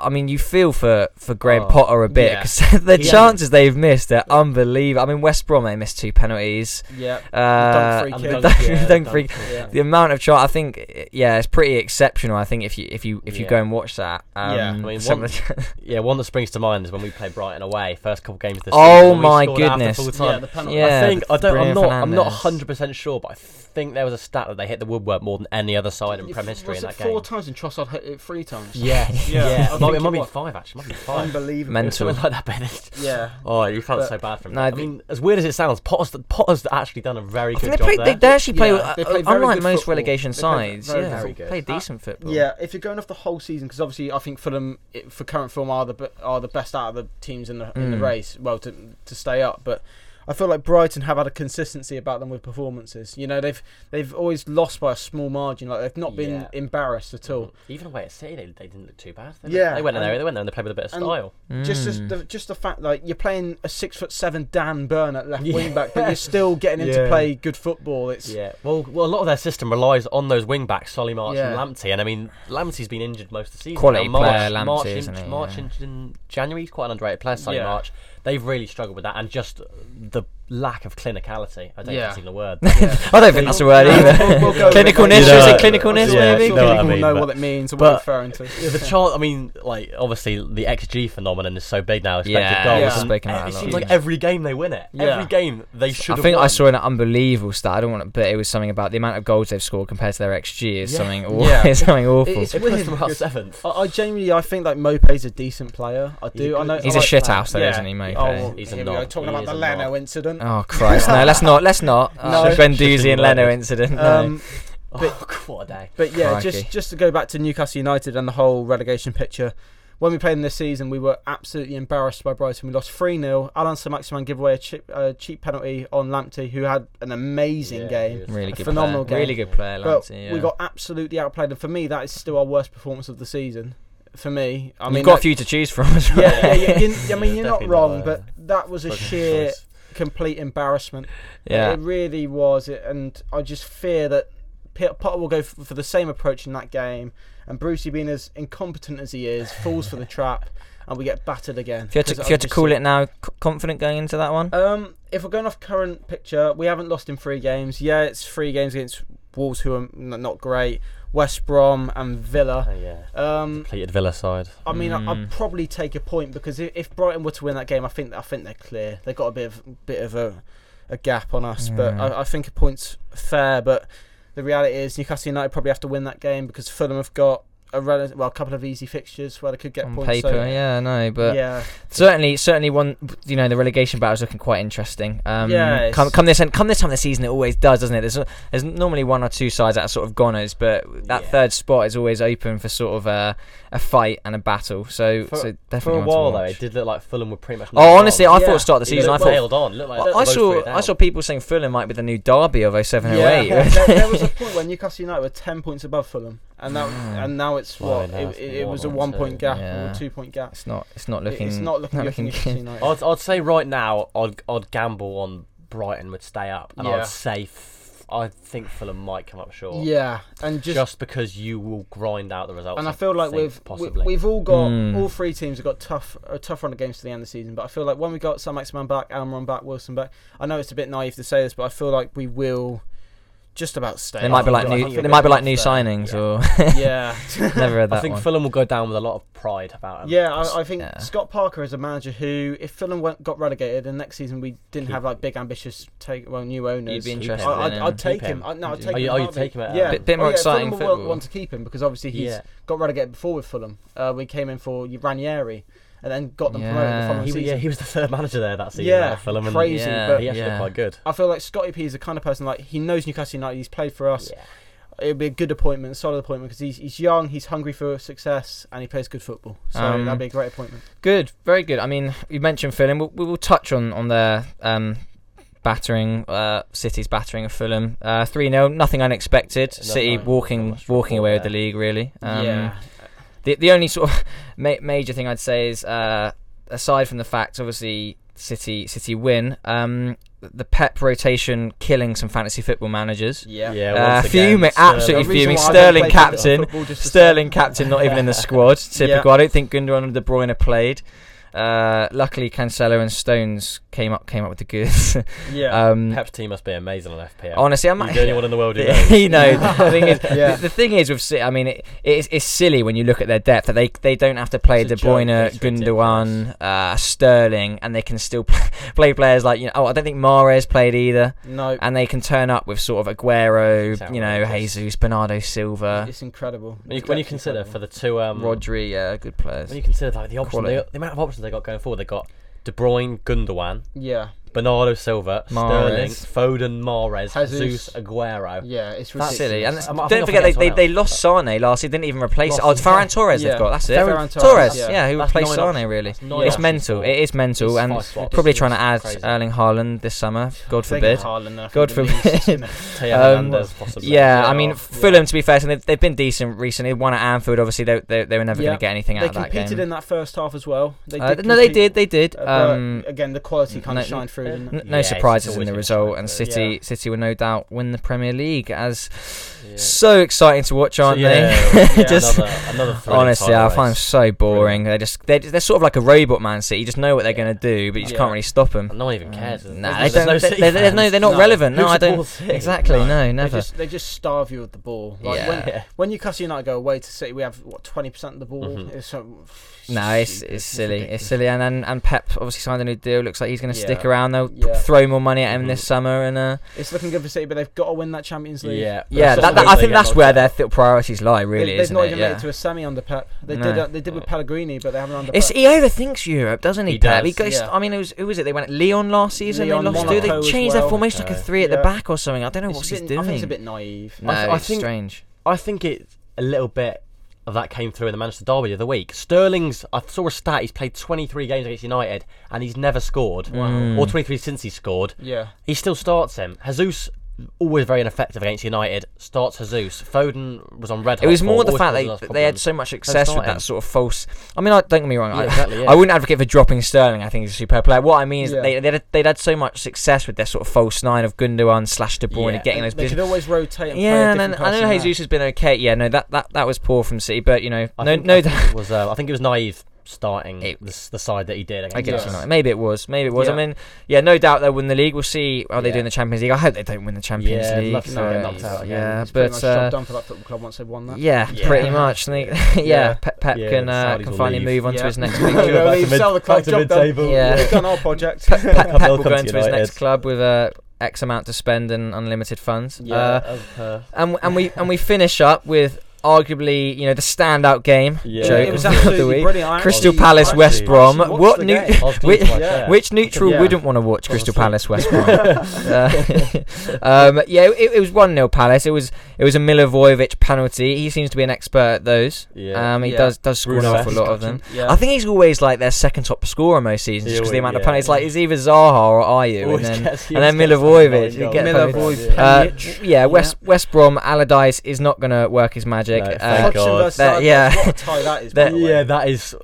I mean, you feel for for Graham Oh, Potter a bit yeah. because [LAUGHS] the Yeah. chances they've missed are unbelievable. I mean, West Brom they missed two penalties. Yeah, Uh, free And kick. the dunk- yeah, [LAUGHS] dunk free- Yeah. The amount of chance, I think, yeah, it's pretty exceptional. I think if you if you if you Yeah. go and watch that, um, Yeah. I mean, one- [LAUGHS] Yeah, one that springs to mind is when we played Brighton away, first couple games this Oh season. we my goodness. Yeah, the penalty. Yeah. I think I don't. I'm Bruno not. I'm not 100 percent sure, but I think there was a stat that they hit the woodwork more than any other side in If- Prem history was in it that four times and Trossard hit it three times. Yeah, Yeah, [LAUGHS] yeah. I It might, think it might be was. five actually. It might be five. Unbelievable. Mental. Something [LAUGHS] like that. But it's- [LAUGHS] Yeah. oh, you felt But- so bad for him. No, I the- mean, as weird as it sounds, Potter's Potter's actually done a very I think good they, job play, there. they, they actually play, Yeah, uh, they play very unlike good most football. relegation They play sides. very, yeah, very good. play Uh, decent football. Yeah, if you're going off the whole season, because obviously I think Fulham, it, for current form, are the are the best out of the teams in the in the Mm. race. Well, to to stay up, but I feel like Brighton have had a consistency about them with performances. You know, they've they've always lost by a small margin. Like they've not been Yeah. embarrassed at all. Even away at City, they, they didn't look too bad. They Yeah, looked- they went in there. and- They went there and they played with a bit of and- style. Just just Mm. the, just the fact like you're playing a six foot seven Dan Burn at left [LAUGHS] Yeah. wing back, but you're still getting him to play good football. It's Yeah, well, well, a lot of their system relies on those wing backs, Solly March Yeah. and Lamptey, and I mean, Lamptey's been injured most of the season. Quality Now, March, player, Lamptey, March, in, isn't he? March Yeah. in, in January, he's quite an underrated player. Solly Yeah. March, they've really struggled with that, and just the lack of clinicality. I don't think Yeah. that's even a word. [LAUGHS] I don't think that's a word either. we'll- [LAUGHS] we'll it. Clinicalness, You should we say know, clinicalness yeah, maybe? you know what I people mean, know but- what it means. or What but- we're referring to. Yeah, the chance, I mean, like obviously the XG phenomenon is so big now. Expected Yeah, goals. yeah. and spoken it a lot. seems like every game they win it. Yeah. Every game they should. I have think I saw an unbelievable stat. I don't want to, but it was something about the amount of goals they've scored compared to their XG is Yeah. something. Aw- Yeah. [LAUGHS] is something awful. It's It puts them about seventh. I, I genuinely, I think like Maupay's a decent player. I do. a I good- know. He's a like- shit house though, isn't he, Mope? Oh, He's a here we go, talking about the a Leno incident. Oh Christ! No, let's not. Let's not. [LAUGHS] No. the Guendouzi and Leno Right. incident. No. Um, [LAUGHS] Oh, what a day! but yeah, Crikey. just just to go back to Newcastle United and the whole relegation picture. When we played in this season, we were absolutely embarrassed by Brighton. We lost 3 0. Alan Maximin gave away a cheap, uh, cheap penalty on Lamptey, who had an amazing Yeah, game. really good phenomenal player. game. Really good player, But Yeah. we got absolutely outplayed, and for me, that is still our worst performance of the season. For me, I You've mean, got a few to choose from as well. yeah, yeah, yeah, [LAUGHS] I mean, you're not wrong, but uh, that was a sheer. Complete embarrassment. yeah. It really was, it- and I just fear that Potter will go for the same approach in that game, and Brucey, being as incompetent as he is, [LAUGHS] falls for the trap, and we get battered again. If you had to, you had to call see- it now, confident going into that one. Um, if we're going off current picture, we haven't lost in three games. Yeah, it's three games against Wolves, who are not great. West Brom and Villa. Oh, yeah, Um, depleted Villa side. I mean, I Mm. I'd probably take a point because if, if Brighton were to win that game, I think I think they're clear. They've got a bit of bit of a, a gap on us, but I, I think a point's fair. But the reality is Newcastle United probably have to win that game because Fulham have got a rel- well, a couple of easy fixtures where they could get on points. paper, so, yeah, no, but yeah, certainly, certainly one. You know, the relegation battle is looking quite interesting. Um, Yeah, come, it's- come this come this time of the season, it always does, doesn't it? There's there's normally one or two sides that are sort of goners, but that Yeah. third spot is always open for sort of a, a fight and a battle. So, For- so For a while though, it did look like Fulham were pretty much. Oh, honestly, on. I thought Yeah. at the start of the It season, I thought nailed on. Looked like I, I saw I saw people saying Fulham might be the new Derby of 07 yeah. 08. [LAUGHS] there, there was a [LAUGHS] point when Newcastle United were ten points above Fulham, and that and now it's what now it, it's it, it was a one two. point gap Yeah. or a two point gap. it's not it's not It- looking it's not looking not good for looking Newcastle good. United. I'd, I'd say right now, I'd, I'd gamble on Brighton would stay up, and Yeah. I'd say f- I think Fulham might come up short. Yeah, and just, Just, because you will grind out the results. and I feel like think, we've we, possibly. we've all got Mm. all three teams have got tough a tough run of games to the end of the season. But I feel like when we got Saint-Maximin back, Almiron back, Wilson back, I know it's a bit naive to say this, but I feel like we will just about stay. They might be like new they might be like new signings Yeah. or [LAUGHS] yeah. [LAUGHS] never read that I think one. Fulham will go down with a lot of pride about them. Yeah, I, I think Yeah. Scott Parker is a manager who, if Fulham went, got relegated and next season we didn't Keep have like big ambitious take well new owners, You'd be interested. I, I'd, in him. I'd take him. him. I, no, I'd take? Oh, him. you- oh, a you'd take him at- yeah, Bit- bit more oh, yeah, exciting Fulham will football. want to keep him because obviously he's Yeah. got relegated before with Fulham. Uh, we came in for Ranieri and then got them promoted the Yeah. following He, season. yeah, he was the third manager there that season. Yeah, at Fulham, and crazy, Yeah, but he actually yeah. quite good. I feel like Scotty P is the kind of person like he knows Newcastle United. He's played for us. Yeah. It'd be a good appointment, a solid appointment because he's he's young, he's hungry for success, and he plays good football. So Um, that'd be a great appointment. Good, very good. I mean, you mentioned Fulham. We'll, we will touch on on their um, battering, uh, City's battering of Fulham. Uh, Three 0 nothing unexpected. Nothing City walking walking away with the league. Really. Um, yeah, The the only sort of [LAUGHS] ma- major thing I'd say is uh, aside from the fact, obviously City City win. Um, the Pep rotation killing some fantasy football managers. yeah, Yeah, Uh, once again, fuming, absolutely The reason fuming. I don't Sterling captain, football just to Sterling captain, not even in the squad. [LAUGHS] Typical. Yeah. I don't think Gundogan and De Bruyne played. Uh, luckily, Cancelo and Stones came up came up with the goods. [LAUGHS] Yeah, um, Pep's team must be amazing on FPL. honestly, I'm He's the only one in the world who [LAUGHS] knows. you know, [LAUGHS] the thing is, Yeah. the, the thing is with City. I mean, it, it's, it's silly when you look at their depth that they they don't have to play It's De a joke, Bruyne, Gundogan, uh, Sterling, and they can still play, play players like you know. Oh, I don't think Mahrez played either, no, and they can turn up with sort of Aguero, It's you know. Jesus, Bernardo Silva, it's incredible. When you, when you consider incredible. for the two, um, Rodri. Yeah, good players. when you consider like the options, Quality. they, the amount of options they got going forward, they got De Bruyne, Gundogan, yeah, Bernardo Silva, Mahrez. Sterling, Foden, Mahrez, Jesus. Jesus, Aguero. yeah, it's That's ridiculous. silly. And I don't I forget, they, forget they, someone they else. lost Sane last. He didn't even replace. Lost Oh, him. Ferran Torres Yeah. they've got. That's it. Ferran Torres. Torres, yeah. yeah. who That's replaced nine Sane really. That's nine Yeah. It's options mental. It is mental, It's and spots. probably trying to add crazy. Erling Haaland this summer. God They forbid. get Haaland there God the least, forbid. isn't it? [LAUGHS] Theo Um, Hernandez, possibly. Yeah, Yeah. I mean Fulham. To be fair, and they've, they've been decent recently. Won at Anfield. Obviously, they they, they were never Yeah. going to get anything out They of that competed game. in that first half as well. They Uh, no, they compete, did. They did. uh, but Um, again, the quality kind no- of shined through. Didn't n- no Yeah, surprises in the result, and. City Yeah. City will no doubt win the Premier League. As Yeah. so exciting to watch, aren't So, yeah, they? [LAUGHS] yeah, Just another, another thrilling honestly, I find them so boring. They're just they're, they're sort of like a robot Man City. You just know what they're going to do, but you just Yeah. can't really stop them. No one even mm. cares. Nah, they There's don't. no they, City they, they're, no, they're not No. relevant. No, Who I don't. Exactly. No, They never. just they just starve you with the ball. Like Yeah. when Yeah. when Newcastle United go away to City, we have what twenty percent of the ball. Mm-hmm. It's No, it's stupid. it's silly. It's ridiculous. silly, and and, and Pep obviously signed a new deal. Looks like he's going to stick around. They'll p- Yeah. throw more money at him Mhm. this summer, and uh, It's looking good for City, but they've got to win that Champions League. Yeah, yeah, that, that, I think that's where their out. th- priorities lie. Really, they, they've isn't not it? even made it to a semi under Pep. They No. did uh, they did with Pellegrini, but they haven't under It's, Pep. he overthinks Europe, doesn't he, He Pep? does, He goes, yeah. I mean, it was, who was it? They went at Leon last season. Lyon, they lost to. They as changed their formation like a three at the back or something. I don't know what he's doing. I think it's a bit naive. No, I th- it's think- strange. I think it a little bit of that came through in the Manchester Derby the other week. Sterling's, I saw a stat, he's played 23 games against United and he's never scored. Wow. Or 23 since he scored. Yeah, He still starts him. Jesus, always very ineffective against United, starts Jesus. Foden was on red It was more form, the fact they they had so much success with that sort of false. I mean, I, don't get me wrong. Yeah, I, exactly, yeah. I wouldn't advocate for dropping Sterling. I think he's a superb player. What I mean is Yeah. they they'd, they'd had so much success with their sort of false nine of Gundogan slash De Bruyne Yeah. getting those. they positions. could always rotate. And play a Yeah, and then I know. Jesus has been okay. Yeah, no, that, that, that was poor from City, but you know, I no, think, no, it was. Uh, I think it was naive starting It- the, the side that he did. Against I guess Maybe it was. Maybe it was. I mean, yeah, no doubt they'll win the league. We'll see how they do in the Champions League. I hope they don't win the Champions Yeah, League. love to see them get uh, knocked out again. yeah, It's but uh, done for that football club once they've won that. yeah, Yeah. pretty much. Think, [LAUGHS] yeah, [LAUGHS] Yeah. Pep, Pep Yeah, can uh, can finally leave. move on to his next [LAUGHS] big job. sell the club, to job done. Yeah. Done our project. Pep, will go to into his next club with a. X amount to spend and unlimited funds. Yeah. Uh, As per- and and we and we finish up with arguably, you know, the standout game. Yeah. Joke it was of the absolutely week. brilliant. Crystal actually- Palace, I West Brom. What new- game. I was [LAUGHS] Which- gonna watch that. Which neutral Yeah. wouldn't want to watch Crystal Palace West [LAUGHS] Brom? uh, [LAUGHS] um, yeah, it, it was one 0 Palace. It was it was a Milivojevic penalty. He seems to be an expert at those. Yeah. Um, he Yeah. does does score an Bruno awful lot of them. Yeah. I think he's always like their second top scorer most seasons, He just because the always- amount of yeah. penalties. Like it's either Zaha or Ayew, and then gets- and then always gets Milivojevic, that you goal. get Miller, both. Boyd, Uh, yeah, West West Brom Allardyce is not going to work his magic. No, uh, thank Hodgson God. That- yeah. What a tie that is. That- by the way. Yeah, that is.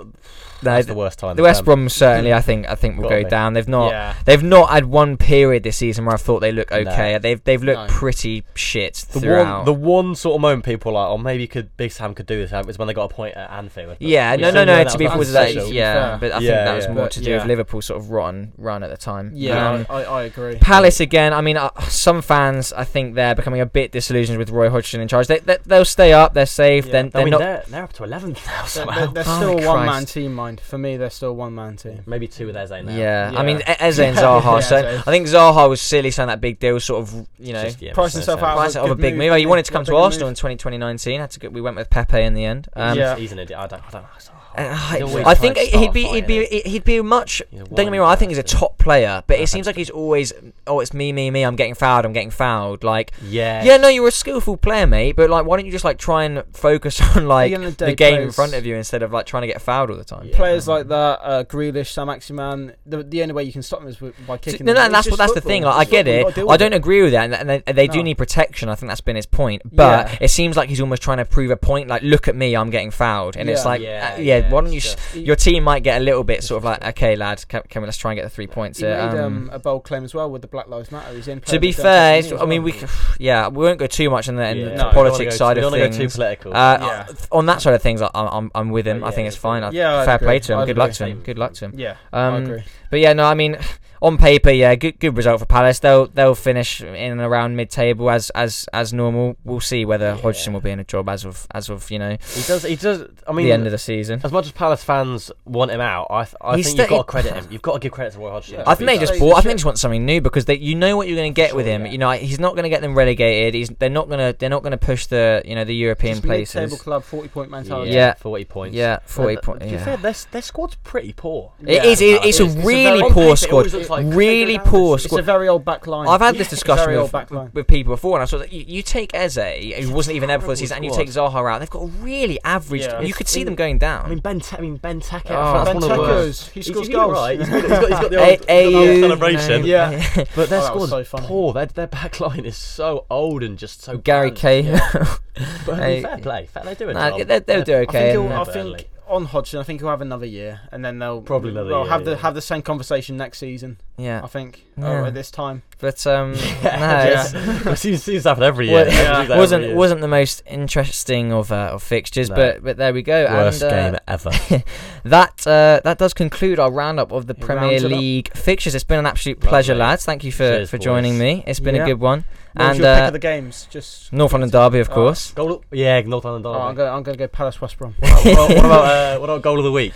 No, That's the worst time. the West Brom certainly, I think, I think will Gotta go be. down. They've not. Yeah. They've not had one period this season where I thought they look No. okay. They've they've looked No. pretty shit The throughout. one, the one sort of moment people are like, oh, maybe could Big Sam could do this um, is when they got a point at Anfield. But yeah, no, yeah, no, no. to be was fair, like to that, yeah, Fair. but I think Yeah, that was yeah. more But, to do yeah. with Liverpool's sort of rotten run at the time. Yeah, Um, I, I agree. Palace again. I mean, uh, some fans, I think they're becoming a bit disillusioned with Roy Hodgson in charge. They, they they'll stay up. They're safe. Yeah. Then I they're mean, not. they're, they're up to 11th now They're, somehow. they're, they're still a one man Christ. team, mind. For me, they're still one man team. Maybe two with Eze now. Yeah. Yeah. I mean, E- Eze and [LAUGHS] Zaha. yeah, so Eze. I think Zaha was silly signing that big deal, sort of, you know, Just, yeah, Price makes no himself sense. out price a of a good big move, move. He wanted to come Not to a Arsenal move. in 2019. Had to go, we went with Pepe in the end. Um, He's- Yeah. He's an idiot. I don't. I don't. Uh, He I, always I tries think to he'd be he'd be he'd be much. He's a Don't get me wrong. I think he's a top player, but it seems like he's always oh it's me me me. I'm getting fouled. I'm getting fouled. Like Yeah. yeah, no, you're a skillful player, mate. But like, why don't you just like try and focus [LAUGHS] on like end the the day, game in front of you instead of like trying to get fouled all the time. Yeah. Players like that, uh, Grealish, Saint-Maximin, the, the only way you can stop them is by kicking No, them. no, It's that's what that's the thing. Like, I get it. You've got to deal I don't it. agree with that, and, and they, they do need protection. I think that's been his point. But Yeah. it seems like he's almost trying to prove a point. Like, look at me, I'm getting fouled, and it's like, Yeah, uh, yeah, yeah, why don't you? it's s your team might get a little bit sort of like, okay, lad, can, can we let's try and get the three points He here. made Um, um, a bold claim as well with the Black Lives Matter. He's in. to be players that don't fair, take it's, the knee I as mean, we, well. c- [SIGHS] yeah, we won't go too much in the, in Yeah. the No, we don't wanna politics side too- of we don't wanna things. go too political. Uh, Yeah. On that side of things, I, I'm I'm with him. Oh, I think yeah, it's it's fine. Yeah, I'd fair play to him. I'd Good luck to him. Good luck to him. Yeah, Um, I agree. But yeah, no, I mean, [SIGHS] on paper, yeah, good good result for Palace. They'll they'll finish in and around mid table as as as normal. We'll see whether Yeah. Hodgson will be in a job as of as of you know He does. He does. I mean, the end of the season. As much as Palace fans want him out, I, th- I He's think you've got to credit him. You've got to give credit to Roy Hodgson. Yeah. I think they just like- bought. I think they just want something new because they, you know what you're going to get with him. yeah. You know, he's not going to get them relegated. He's they're not going to they're not going to push the you know the European Just mid-table club, forty point mentality. Yeah. forty points. Yeah, forty points. point. To be Yeah. fair, their, their squad's pretty poor. It Yeah, is. It, Palace. it's a It's- it's a really poor squad. like, could they go Really poor this It's a very old back line. I've had this [LAUGHS] discussion with, old back line. with people before, and I saw that you, you take Eze, who wasn't even there before the season, and you take Zaha out. They've got a really average. You could see them going down. I mean, Ben. Te- I mean, Benteke. Oh. that's one of the worst. He He's- scores he's goals. Right. [LAUGHS] He's got, he's got, he's got the A- old, the old AU, celebration. no. Yeah. [LAUGHS] But their Oh, that squad's so funny. poor. Their, their back line is so old and just so Gary bland. Cahill. [LAUGHS] But I mean, fair play. Fair, they do a Nah, job. they- they'll do They're- okay, I think, he'll, I think on Hodgson, I think he'll have another year, and then they'll Probably another they'll year, have the have the same conversation next season. yeah, I think Yeah. oh, at this time. But um, [LAUGHS] no, Yeah, it's- it seems, seems to happen every Well, year. yeah. It wasn't every year. wasn't the most interesting of uh, of fixtures, No. but but there we go. worst and, uh, game ever. [LAUGHS] That uh, that does conclude our roundup of the It Premier rounds it up. League fixtures. It's been an absolute pleasure, Lovely. lads. Thank you for, Cheers, for boys. joining me. It's been Yeah. a good one. What was and your pick uh, of the games? Just North London Derby, of Oh. course. Goal, yeah, North oh, I'm Derby. going I'm going to go Palace West Brom. what, about, what about uh, what about goal of the week?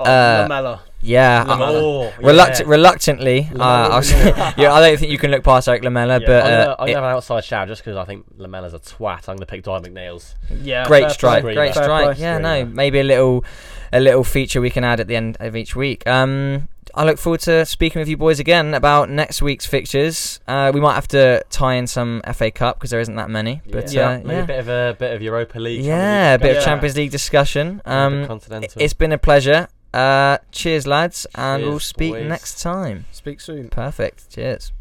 Oh, Uh, Lamela. Yeah, Lamela. uh, Oh, reluctant, yeah. reluctantly, uh, I was- [LAUGHS] yeah, I don't think you can look past Erik Lamela, Yeah. but I'm gonna, uh, I'm it- gonna have an outside shout just because I think Lamela's a twat. I'm gonna pick Dwight McNeil's. Yeah, great fair strike, play. great Fair strike. play. Yeah, no, maybe a little, a little feature we can add at the end of each week. Um, I look forward to speaking with you boys again about next week's fixtures. Uh, we might have to tie in some FA Cup because there isn't that many. But Yeah. uh, maybe yeah, a bit of a bit of Europa League. yeah, a bit of Champions League discussion. Um, continental. it's been a pleasure. Uh, cheers, lads, and we'll speak boys. next time. Speak soon. Perfect. Cheers.